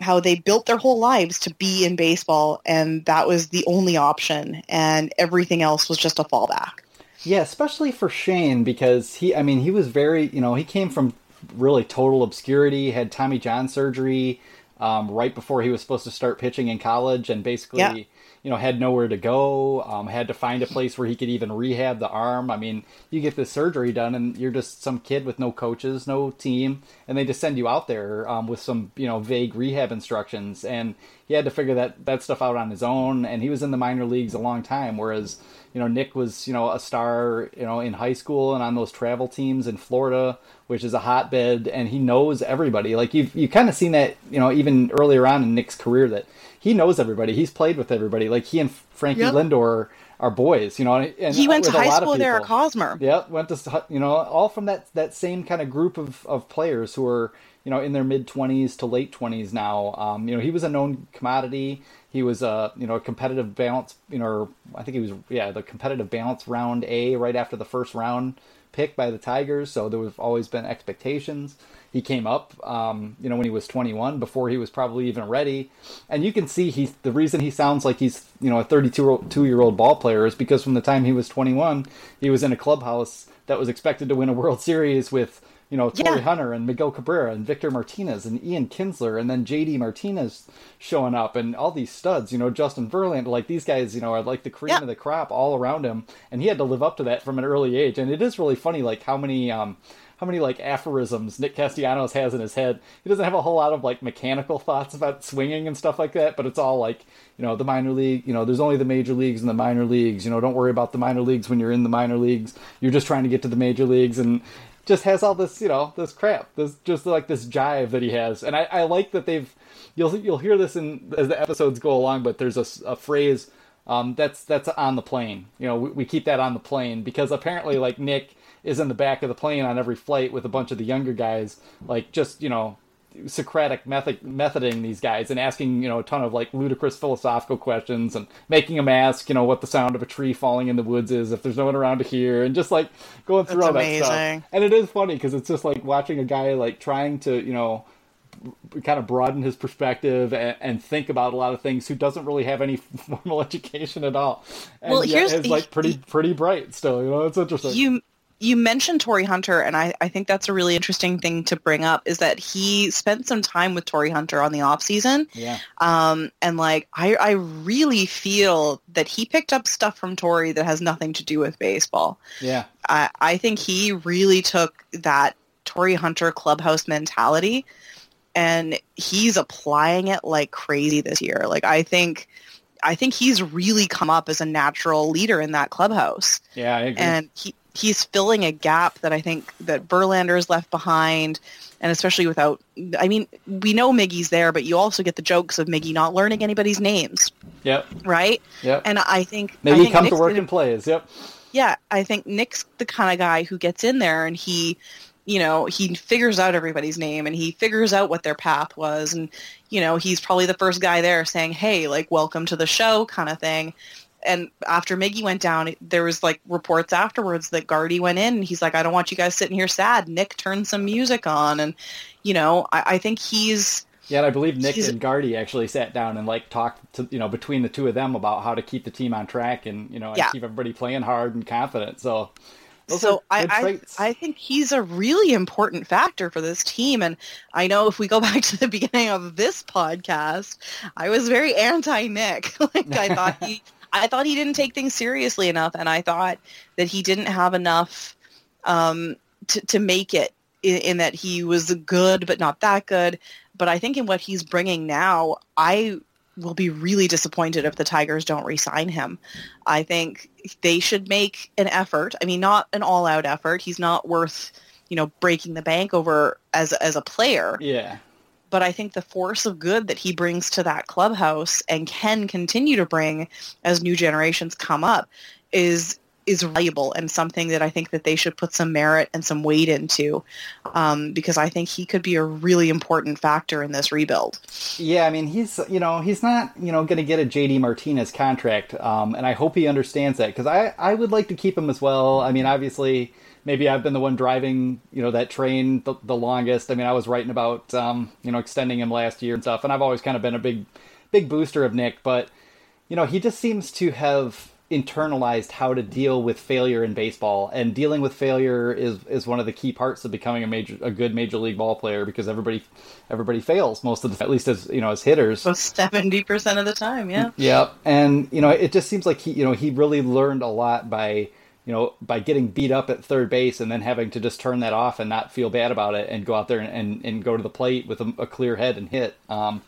how they built their whole lives to be in baseball and that was the only option and everything else was just a fallback. Yeah, especially for Shane because he I mean he was very, you know, he came from really total obscurity, had Tommy John surgery, um, right before he was supposed to start pitching in college, and basically. Yeah. You know, had nowhere to go. Um, had to find a place where he could even rehab the arm. I mean, you get this surgery done, and you're just some kid with no coaches, no team, and they just send you out there um, with some, you know, vague rehab instructions. And he had to figure that that stuff out on his own. And he was in the minor leagues a long time, whereas you know Nick was you know a star you know in high school and on those travel teams in Florida, which is a hotbed, and he knows everybody. Like you've you kind of seen that you know even earlier on in Nick's career that he knows everybody. He's played with everybody. Like he and Frankie Yep. Lindor are boys, you know. And He went to high school there at. Hosmer. Yep, went to you know all from that that same kind of group of, of players who are you know in their mid twenties to late twenties now. Um, you know he was a known commodity. He was a you know a competitive balance. You know I think he was yeah the competitive balance round A right after the first round pick by the Tigers. So there have always been expectations. He came up, um, you know, when he was 21, before he was probably even ready. And you can see he's the reason he sounds like he's, you know, a 32 year old ball player is because from the time he was 21, he was in a clubhouse that was expected to win a World Series with, you know, Torii Yeah. Hunter and Miguel Cabrera and Victor Martinez and Ian Kinsler and then JD Martinez showing up and all these studs, you know, Justin Verlander, like these guys, you know, are like the cream Yeah. of the crop all around him. And he had to live up to that from an early age. And it is really funny, like how many, um, how many like aphorisms Nick Castellanos has in his head. He doesn't have a whole lot of like mechanical thoughts about swinging and stuff like that, but it's all like, you know, the minor league, you know, there's only the major leagues and the minor leagues. You know, don't worry about the minor leagues when you're in the minor leagues. You're just trying to get to the major leagues and just has all this, you know, this crap. This just like this jive that he has. And I, I like that they've you'll you'll hear this in as the episodes go along, but there's a phrase um, that's that's on the plane. You know, we, we keep that on the plane because apparently, like Nick is in the back of the plane on every flight with a bunch of the younger guys, like just you know, Socratic method methoding these guys and asking you know a ton of like ludicrous philosophical questions and making them ask you know what the sound of a tree falling in the woods is if there's no one around to hear and just like going through That's all that stuff. And it is funny because it's just like watching a guy like trying to you know kind of broaden his perspective and, and think about a lot of things who doesn't really have any [laughs] formal education at all. And Well, yet here's- is like pretty pretty bright still. You know, it's interesting. you you mentioned Torii Hunter, and I, I think that's a really interesting thing to bring up is that he spent some time with Torii Hunter on the off season. yeah, Um, and like I, I really feel that he picked up stuff from Torii that has nothing to do with baseball. yeah, I, I think he really took that Torii Hunter clubhouse mentality and he's applying it like crazy this year. Like I think I think he's really come up as a natural leader in that clubhouse yeah. I agree. and he he's filling a gap that I think that Verlander's left behind, and especially without. I mean, we know Miggy's there, but you also get the jokes of Miggy not learning anybody's names, yep, right? yep. And I think Maybe I think comes Nick's to work gonna- and plays. Yep. yeah, I think Nick's the kind of guy who gets in there and he, you know, he figures out everybody's name and he figures out what their path was, and you know, he's probably the first guy there saying, "Hey, like, welcome to the show," kind of thing. And after Miggy went down, there was like reports afterwards that Gardy went in and he's like, "I don't want you guys sitting here sad." Nick turned some music on, and you know, I, I think he's Yeah, and I believe Nick and Gardy actually sat down and like talked to you know between the two of them about how to keep the team on track and you know and Yeah. keep everybody playing hard and confident. So so I, I. I think he's a really important factor for this team. And I know if we go [laughs] back to the beginning of this podcast, I was very anti Nick. [laughs] like I thought he [laughs] I thought he didn't take things seriously enough and I thought that he didn't have enough um, to, to make it in, in that he was good but not that good. But I think in what he's bringing now, I will be really disappointed if the Tigers don't re-sign him. I think they should make an effort. I mean, not an all-out effort. He's not worth, you know, breaking the bank over as as a player. yeah, But I think the force of good that he brings to that clubhouse and can continue to bring as new generations come up is is valuable and something that I think that they should put some merit and some weight into um, because I think he could be a really important factor in this rebuild. Yeah, I mean he's you know he's not you know going to get a JD Martinez contract, um, and I hope he understands that because I I would like to keep him as well. I mean obviously maybe I've been the one driving you know that train the, the longest. I mean I was writing about um, you know extending him last year and stuff, and I've always kind of been a big big booster of Nick, but you know he just seems to have internalized how to deal with failure in baseball and dealing with failure is is one of the key parts of becoming a major a good major league ball player because everybody everybody fails most of the at least as you know as hitters so 70% of the time yeah yep and you know it just seems like he you know he really learned a lot by you know by getting beat up at third base and then having to just turn that off and not feel bad about it and go out there and and, and go to the plate with a, a clear head and hit um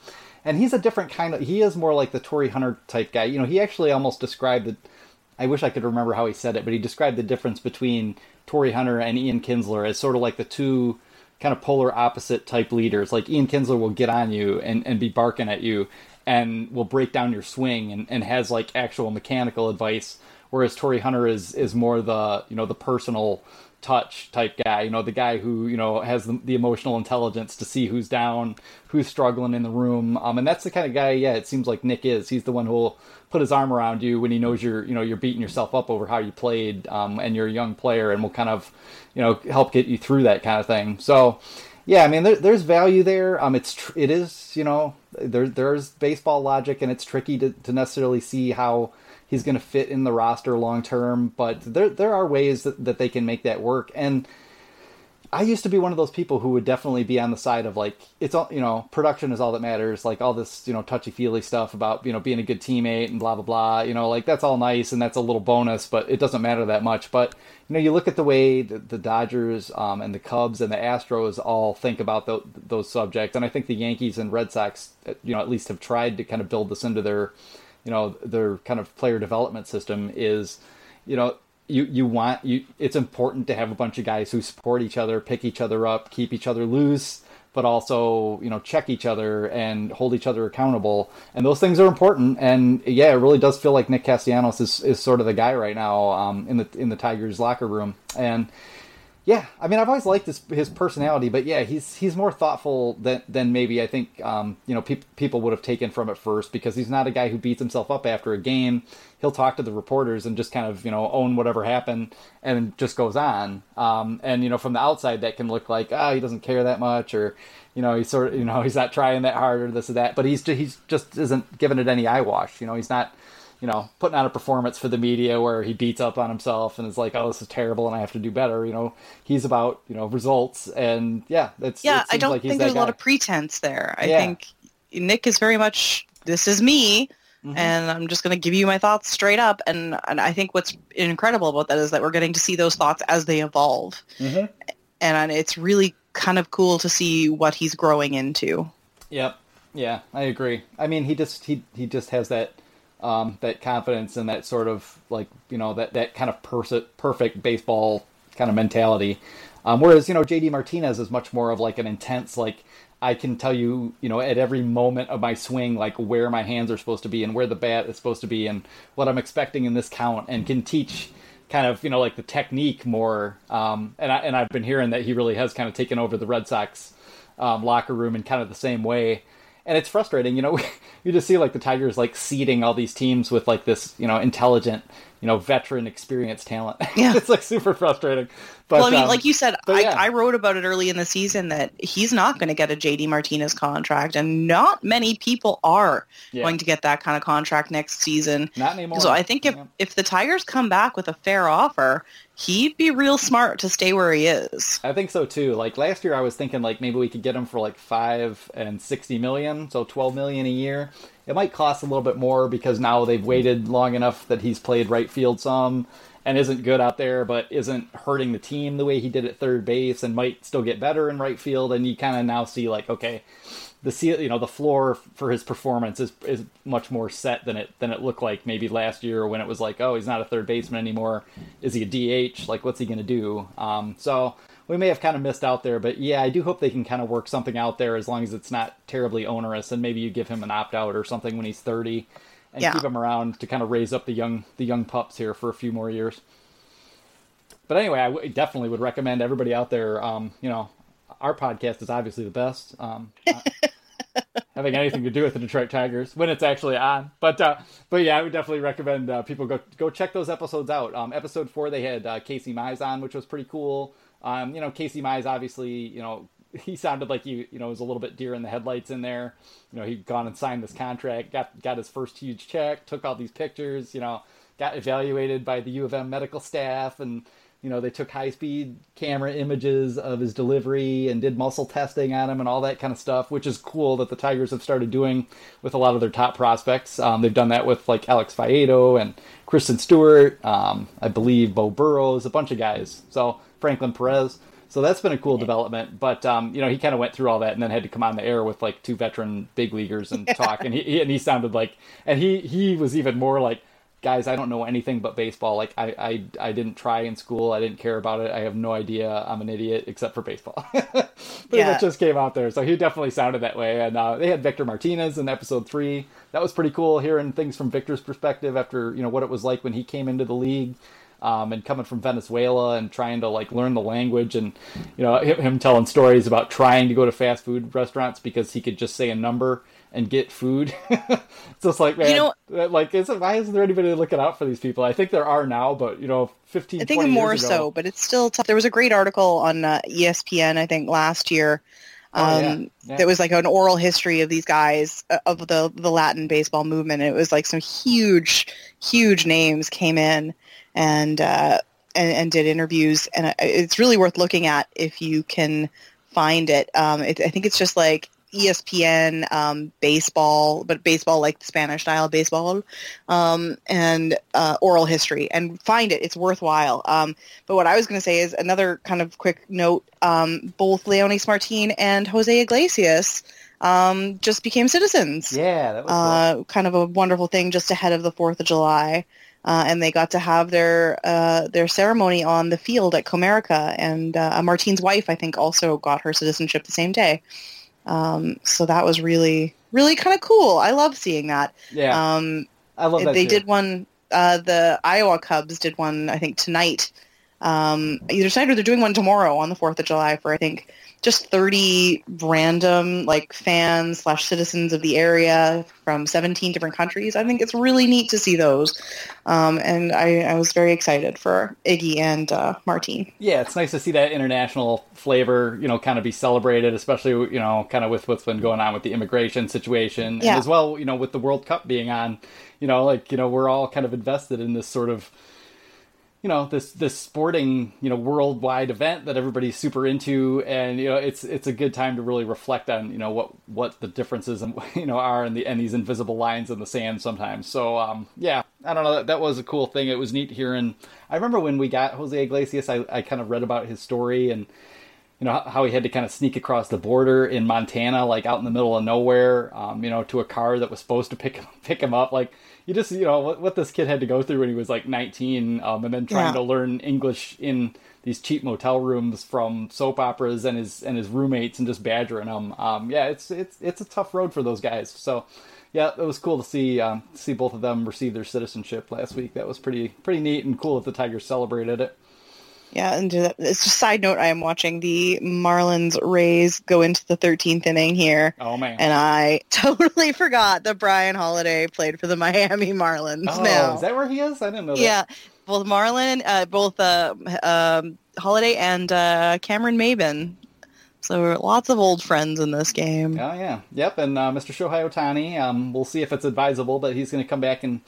and he's a different kind of he is more like the Torii Hunter type guy. You know, he actually almost described the I wish I could remember how he said it, but he described the difference between Torii Hunter and Ian Kinsler as sort of like the two kind of polar opposite type leaders. Like Ian Kinsler will get on you and, and be barking at you and will break down your swing and, and has like actual mechanical advice, whereas Torii Hunter is is more the you know the personal touch type guy, you know, the guy who, you know, has the, the, emotional intelligence to see who's down, who's struggling in the room. Um, and that's the kind of guy, yeah, it seems like Nick is. He's the one who'll put his arm around you when he knows you're, you know, you're beating yourself up over how you played, um, and you're a young player and will kind of, you know, help get you through that kind of thing. So, yeah, I mean, there, there's value there. Um, it's, tr- it is, you know, there, there's baseball logic and it's tricky to, to necessarily see how, he's going to fit in the roster long term. But there there are ways that, that they can make that work. And I used to be one of those people who would definitely be on the side of like it's all you know production is all that matters. Like all this you know touchy feely stuff about you know being a good teammate and blah blah blah. You know like that's all nice and that's a little bonus, but it doesn't matter that much. But you know you look at the way the, the Dodgers um, and the Cubs and the Astros all think about the, those subjects, and I think the Yankees and Red Sox you know at least have tried to kind of build this into their you know their kind of player development system is you know you you want you it's important to have a bunch of guys who support each other pick each other up keep each other loose but also you know check each other and hold each other accountable. And those things are important. And yeah it really does feel like nick castellanos is, is sort of the guy right now um, in the in the tigers locker room. And yeah, I mean, I've always liked his his personality, but yeah, he's he's more thoughtful than than maybe I think um, you know pe- people would have taken from it first because he's not a guy who beats himself up after a game. He'll talk to the reporters and just kind of you know own whatever happened and just goes on. Um, and you know from the outside that can look like oh, he doesn't care that much or you know he's sort of you know [laughs] he's not trying that hard or this or that, but he's just, he's just isn't giving it any eyewash. You know he's not you know, putting on a performance for the media where he beats up on himself and is like, "Oh, this is terrible, and I have to do better." You know, he's about you know results, and yeah, that's yeah. I don't like think there's guy. a lot of pretense there. I yeah. think Nick is very much this is me. Mm-hmm. And I'm just going to give you my thoughts straight up. And, and I think what's incredible about that is that we're getting to see those thoughts as they evolve. Mm-hmm. And it's really kind of cool to see what he's growing into. Yep. Yeah, I agree. I mean, he just he he just has that um, that confidence and that sort of like you know that that kind of perfect baseball kind of mentality. Um, whereas you know JD Martinez is much more of like an intense like I can tell you you know at every moment of my swing like where my hands are supposed to be and where the bat is supposed to be and what I'm expecting in this count and can teach kind of you know like the technique more. Um, and I and I've been hearing that he really has kind of taken over the Red Sox um, locker room in kind of the same way and it's frustrating. You know, [laughs] you just see like the Tigers like seeding all these teams with like this, you know, intelligent, you know, veteran, experienced talent. [laughs] Yeah, it's like super frustrating. But well, I mean, um, like you said, I, yeah. I, wrote about it early in the season that he's not going to get a JD Martinez contract, and not many people are yeah. going to get that kind of contract next season. Not anymore. So I think if yeah. if the Tigers come back with a fair offer, he'd be real smart to stay where he is. I think so too. Like last year, I was thinking like maybe we could get him for like five and sixty million, so twelve million a year. It might cost a little bit more because now they've waited long enough that he's played right field some and isn't good out there, but isn't hurting the team the way he did at third base, and might still get better in right field. And you kind of now see like, okay, the you know the floor for his performance is is much more set than it than it looked like maybe last year when it was like, oh, he's not a third baseman anymore. Is he a DH? Like, what's he going to do? Um, so we may have kind of missed out there, but yeah, I do hope they can kind of work something out there as long as it's not terribly onerous, and maybe you give him an opt out or something when he's thirty and yeah. keep him around to kind of raise up the young the young pups here for a few more years. But anyway, I w- definitely would recommend everybody out there. Um, you know, our podcast is obviously the best. Um, [laughs] having anything to do with the Detroit Tigers when it's actually on, but uh, but yeah, I would definitely recommend uh, people go go check those episodes out. Um, episode four, they had uh, Casey Mize on, which was pretty cool. Um, you know, Casey Mize obviously, you know, he sounded like he, you know, was a little bit deer in the headlights in there. You know, he'd gone and signed this contract, got got his first huge check, took all these pictures, you know, got evaluated by the U of M medical staff, and you know they took high speed camera images of his delivery and did muscle testing on him and all that kind of stuff, which is cool that the Tigers have started doing with a lot of their top prospects. Um, they've done that with like Alex Faedo and Christin Stewart, um, I believe Beau Burrows, a bunch of guys. So Franklin Perez. So that's been a cool development. But um, you know, he kind of went through all that and then had to come on the air with like two veteran big leaguers and talk. And he and he sounded like, and he he was even more like, guys, I don't know anything but baseball. Like I I I didn't try in school. I didn't care about it. I have no idea. I'm an idiot except for baseball. [laughs] Pretty Yeah. much just came out there. So he definitely sounded that way. And uh, they had Victor Martinez in episode three. That was pretty cool hearing things from Victor's perspective after you know what it was like when he came into the league um, and coming from Venezuela and trying to like learn the language and you know him, him telling stories about trying to go to fast food restaurants because he could just say a number and get food. it's [laughs] just like man, You know- like is why isn't there anybody looking out for these people? I think there are now, but you know, 15, I think 20 more ago, so, but it's still tough. There was a great article on uh, ESPN, I think, last year. Um, Oh, yeah. Yeah. That was like an oral history of these guys uh, of the the Latin baseball movement. It was like some huge, huge names came in and uh, and, and did interviews, and uh, it's really worth looking at if you can find it. Um, it I think it's just like ESPN um, baseball, but baseball like the Spanish style baseball, um, and uh, oral history, and find it. It's worthwhile. Um, but what I was going to say is another kind of quick note. Um, both Leonys Martin and Jose Iglesias um, just became citizens. Yeah, that was cool. Uh, kind of a wonderful thing just ahead of the Fourth of July. Uh, and they got to have their uh, their ceremony on the field at Comerica, and uh, Martine's wife, I think, also got her citizenship the same day. Um, so that was really, really kind of cool. I love seeing that. yeah, Um, I love that. they too. did one. Uh, the Iowa Cubs did one, I think, tonight. Um, either tonight or they're doing one tomorrow on the Fourth of July for I think just thirty random like fans slash citizens of the area from seventeen different countries. I think it's really neat to see those, um, and I, I was very excited for Iggy and uh, Martine. yeah, it's nice to see that international flavor, you know, kind of be celebrated, especially you know, kind of with what's been going on with the immigration situation, Yeah. and as well, you know, with the World Cup being on, you know, like you know, we're all kind of invested in this sort of, you know, this this sporting, you know, worldwide event that everybody's super into, and you know, it's it's a good time to really reflect on, you know, what what the differences and [laughs] you know are and the and these invisible lines in the sand sometimes. So, um, yeah, I don't know, that, that was a cool thing. It was neat hearing. I remember when we got Jose Iglesias, I, I kind of read about his story and you know how he had to kind of sneak across the border in Montana, like out in the middle of nowhere, um, you know, to a car that was supposed to pick him, [laughs] pick him up. Like you just, you know, what, what this kid had to go through when he was like 19, um, and then trying Yeah. to learn English in these cheap motel rooms from soap operas and his and his roommates and just badgering them. Um, yeah, it's it's it's a tough road for those guys. So. Yeah, it was cool to see um, see both of them receive their citizenship last week. That was pretty pretty neat and cool that the Tigers celebrated it. Yeah, and it's a side note. I am watching the Marlins Rays go into the 13th inning here. Oh man! And I [laughs] totally forgot that Bryan Holaday played for the Miami Marlins oh, now. is that where he is? I didn't know that. yeah, both Marlin, uh, both uh, um, Holaday and uh, Cameron Maybin. So lots of old friends in this game. Oh yeah, yep. And uh, Mr. Shohei Ohtani, um, we'll see if it's advisable, but he's going to come back and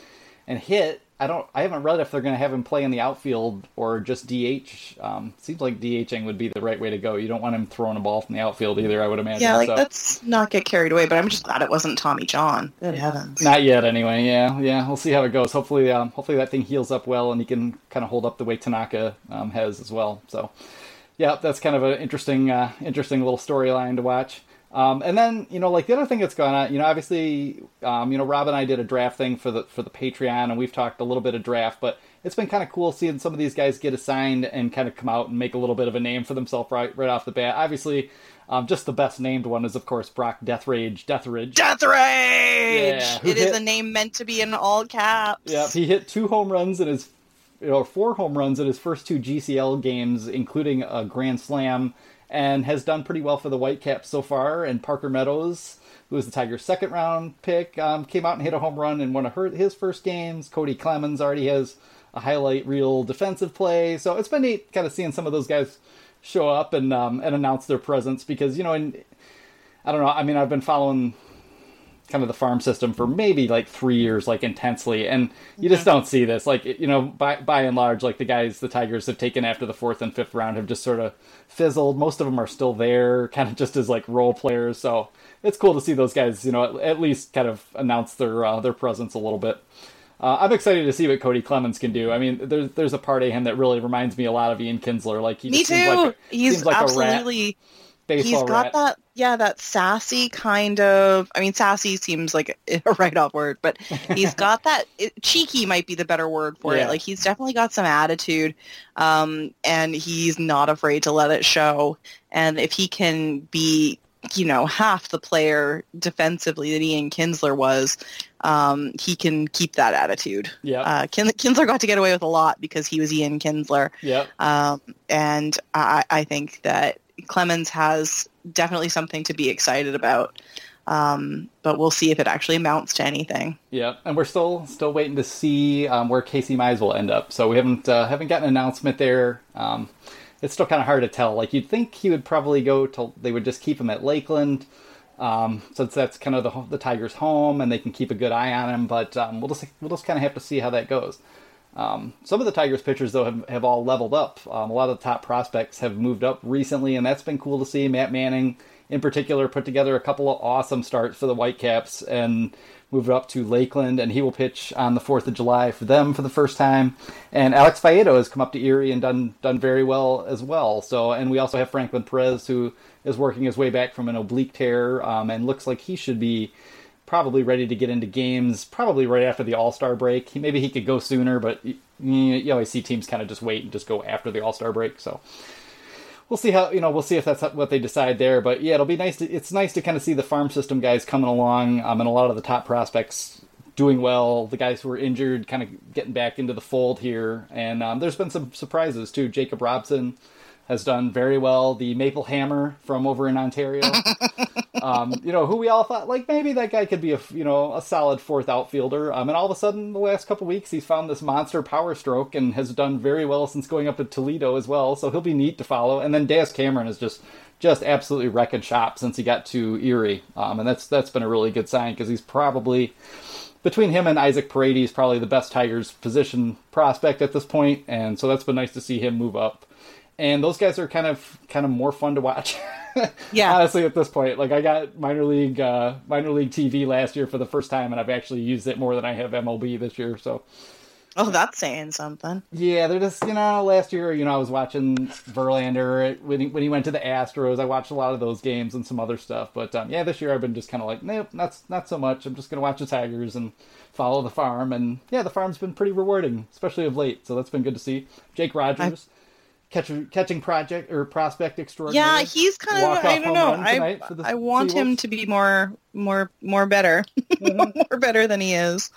and hit. I don't. I haven't read if they're going to have him play in the outfield or just DH. Um, seems like DHing would be the right way to go. You don't want him throwing a ball from the outfield either. I would imagine. Yeah, like so. let's not get carried away. But I'm just glad it wasn't Tommy John. Good heavens. Not yet, anyway. Yeah, yeah. We'll see how it goes. Hopefully, um, hopefully that thing heals up well, and he can kind of hold up the way Tanaka um, has as well. So, yeah, that's kind of an interesting, uh, interesting little storyline to watch. Um, and then, you know, like the other thing that's gone on, you know, obviously, um, you know, Rob and I did a draft thing for the for the Patreon, and we've talked a little bit of draft, but it's been kind of cool seeing some of these guys get assigned and kind of come out and make a little bit of a name for themselves right right off the bat. Obviously, um, just the best named one is of course Brock Deathrage Deatherage. Death Rage! Yeah, it is hit- a name meant to be in all caps. Yeah, he hit two home runs in his, you know, four home runs in his first two GCL games, including a grand slam, and has done pretty well for the Whitecaps so far. And Parker Meadows, who was the Tigers' second round pick, um, came out and hit a home run in one of her, his first games. Cody Clemens already has a highlight reel defensive play, so it's been neat kind of seeing some of those guys show up and um, and announce their presence because you know, in, I don't know, I mean, I've been following kind of the farm system for maybe like three years, like intensely, and you just don't see this. Like you know, by by and large, like the guys the Tigers have taken after the fourth and fifth round have just sort of fizzled. Most of them are still there, [laughs] kind of just as like role players. So it's cool to see those guys, you know, at, at least kind of announce their uh, their presence a little bit. Uh, I'm excited to see what Cody Clemens can do. I mean, there's there's a part of him that really reminds me a lot of Ian Kinsler. Like he Me too. seems like a, he's seems like absolutely. baseball He's got rat. that, yeah, that sassy kind of. I mean, sassy seems like a [laughs] write-off word, but he's [laughs] got that. It, cheeky might be the better word for Yeah. it. Like he's definitely got some attitude, um, and he's not afraid to let it show. And if he can be, you know, half the player defensively that Ian Kinsler was, um, he can keep that attitude. Yeah, Uh, Kin- Kinsler got to get away with a lot because he was Ian Kinsler. yeah, Um, and I, I think that Clemens has definitely something to be excited about. Um, but we'll see if it actually amounts to anything. yeah. And we're still still waiting to see um, where Casey Mize will end up. So we haven't uh, haven't gotten an announcement there. Um, it's still kind of hard to tell. Like you'd think he would probably go to. They would just keep him at Lakeland. Um, since that's kind of the the Tigers' home, and they can keep a good eye on him. But um, we'll just we'll just kind of have to see how that goes. Um, some of the Tigers pitchers though have, have all leveled up. Um, a lot of the top prospects have moved up recently, and that's been cool to see. Matt Manning, in particular, put together a couple of awesome starts for the Whitecaps and moved up to Lakeland, and he will pitch on the Fourth of July for them for the first time. And Alex Faedo has come up to Erie and done done very well as well. So, and we also have Franklin Perez who is working his way back from an oblique tear, um, and looks like he should be probably ready to get into games probably right after the All Star break. Maybe he could go sooner, but you, you always see teams kind of just wait and just go after the All Star break. So we'll see how you know we'll see if that's what they decide there. But yeah, it'll be nice. To, it's nice to kind of see the farm system guys coming along, um, and a lot of the top prospects doing well. The guys who were injured kind of getting back into the fold here, and um, there's been some surprises too. Jacob Robson has done very well. The Maple Hammer from over in Ontario [laughs] um, you know, who we all thought like maybe that guy could be a you know a solid fourth outfielder. Um, and all of a sudden, the last couple weeks, he's found this monster power stroke and has done very well since going up to Toledo as well. So he'll be neat to follow. And then Daz Cameron is just just absolutely wrecking shop since he got to Erie, um, and that's that's been a really good sign because he's probably between him and Isaac Paredes, probably the best Tigers position prospect at this point. point, and so that's been nice to see him move up. And those guys are kind of kind of more fun to watch. [laughs] Yeah. honestly, at this point, like I got minor league uh, minor league TV last year for the first time, and I've actually used it more than I have MLB this year. So Oh, that's saying something. yeah, they're just you know last year you know I was watching Verlander when he, when he went to the Astros. I watched a lot of those games and some other stuff. But um, yeah, this year I've been just kind of like nope, not not so much. I'm just gonna watch the Tigers and follow the farm. And yeah, the farm's been pretty rewarding, especially of late. So that's been good to see. Jake Rogers. Catcher, catching project or prospect extraordinary. Yeah, he's kind of. I don't know. I the I want him to be more more more better, [laughs] more better than he is.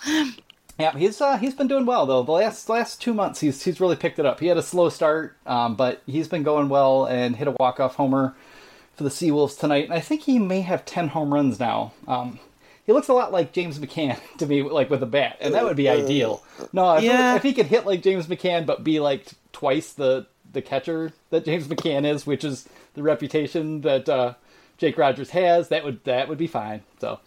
Yeah, he's uh, he's been doing well though. The last last two months, he's he's really picked it up. He had a slow start, um, but he's been going well and hit a walk off homer for the Seawolves tonight. And I think he may have ten home runs now. Um, he looks a lot like James McCann [laughs] to me, like with a bat, and that would be ideal. No, if, Yeah. if he could hit like James McCann, but be like twice the the catcher that James McCann is, which is the reputation that uh, Jake Rogers has, that would that would be fine. So.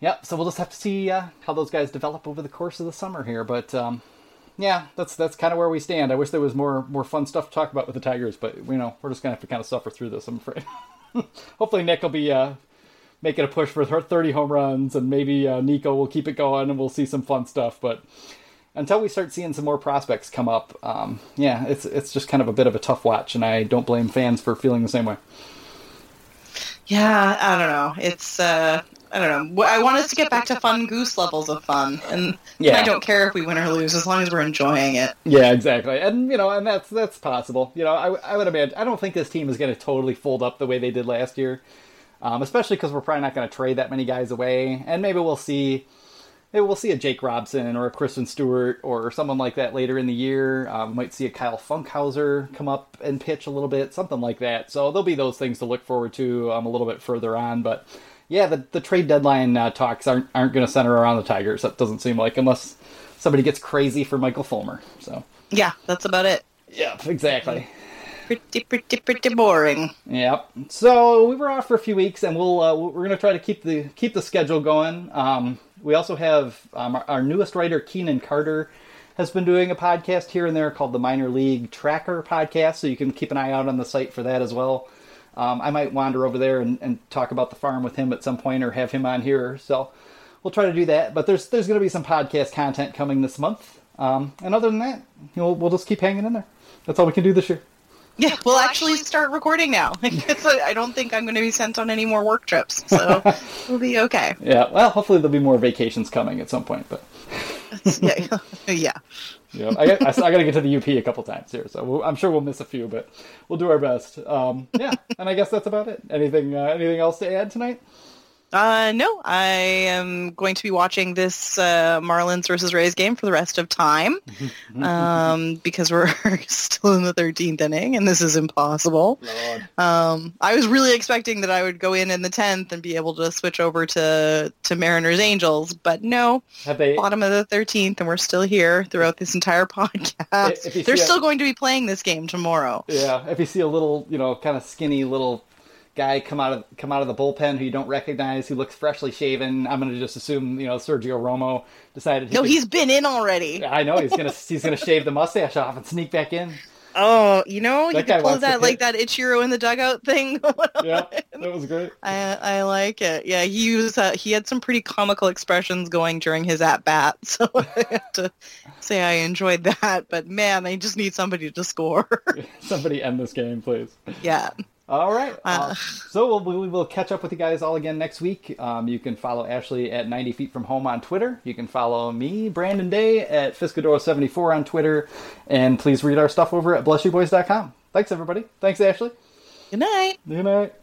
Yep. So we'll just have to see uh, how those guys develop over the course of the summer here. But um, yeah, that's that's kind of where we stand. I wish there was more more fun stuff to talk about with the Tigers, but you know we're just gonna have to kind of suffer through this. I'm afraid. [laughs] Hopefully Nick will be uh, making a push for her 30 home runs, and maybe uh, Nico will keep it going, and we'll see some fun stuff. But until we start seeing some more prospects come up, um, yeah, it's it's just kind of a bit of a tough watch, and I don't blame fans for feeling the same way. Yeah, I don't know. It's uh, I don't know. I want us to get back to fun goose levels of fun, and Yeah. I don't care if we win or lose as long as we're enjoying it. Yeah, exactly, and you know, and that's that's possible. You know, I, I would imagine. I don't think this team is going to totally fold up the way they did last year, um, especially because we're probably not going to trade that many guys away, and maybe we'll see. Maybe we'll see a Jake Robson or a Christin Stewart or someone like that later in the year. Um, we might see a Kyle Funkhouser come up and pitch a little bit, something like that. So there'll be those things to look forward to um, a little bit further on. But yeah, the, the trade deadline uh, talks aren't aren't going to center around the Tigers. That doesn't seem like unless somebody gets crazy for Michael Fulmer. So Yeah, that's about it. yeah, exactly. pretty, pretty, pretty boring. Yep. So we were off for a few weeks, and we'll uh, we're gonna try to keep the keep the schedule going. Um, we also have um, our, our newest writer, Keenan Carter, has been doing a podcast here and there called the Minor League Tracker Podcast. So you can keep an eye out on the site for that as well. Um, I might wander over there and, and talk about the farm with him at some point, or have him on here. So we'll try to do that. But there's there's going to be some podcast content coming this month. Um, and other than that, you know, we'll just keep hanging in there. That's all we can do this year. Yeah, we'll actually start recording now. [laughs] I don't think I'm going to be sent on any more work trips, so [laughs] we'll be okay. Yeah, well, hopefully there'll be more vacations coming at some point, but yeah, [laughs] yeah. Yeah, I, got, I, I got to get to the UP a couple times here, so we'll, I'm sure we'll miss a few, but we'll do our best. Um, yeah, and I guess that's about it. Anything, uh, anything else to add tonight? Uh, no, I am going to be watching this uh, Marlins versus Rays game for the rest of time [laughs] um, because we're [laughs] still in the 13th inning and this is impossible. Um, I was really expecting that I would go in in the 10th and be able to switch over to, to Mariners Angels, but no, Have they? bottom of the 13th and we're still here throughout this entire [laughs] podcast. They're see a- still going to be playing this game tomorrow. Yeah, if you see a little, you know, kind of skinny little guy come out of come out of the bullpen who you don't recognize, who looks freshly shaven, I'm going to just assume, you know, Sergio Romo decided. he No, could- he's been in already. I know he's gonna he's gonna shave the mustache off and sneak back in. Oh, you know, you That guy could pull that like that Ichiro in the dugout thing. [laughs] Yeah, that was great. I I like it. Yeah, he was uh, he had some pretty comical expressions going during his at bat, [laughs] so I have to say I enjoyed that. But man, they just need somebody to score. [laughs] Somebody end this game, please. yeah. All right. Uh, Uh. so we'll, we will catch up with you guys all again next week. Um, you can follow Ashley at 90 Feet From Home on Twitter. You can follow me, Brandon Day, at Fiscador74 on Twitter. And please read our stuff over at blessyouboys.com. Thanks, everybody. Thanks, Ashley. Good night. Good night.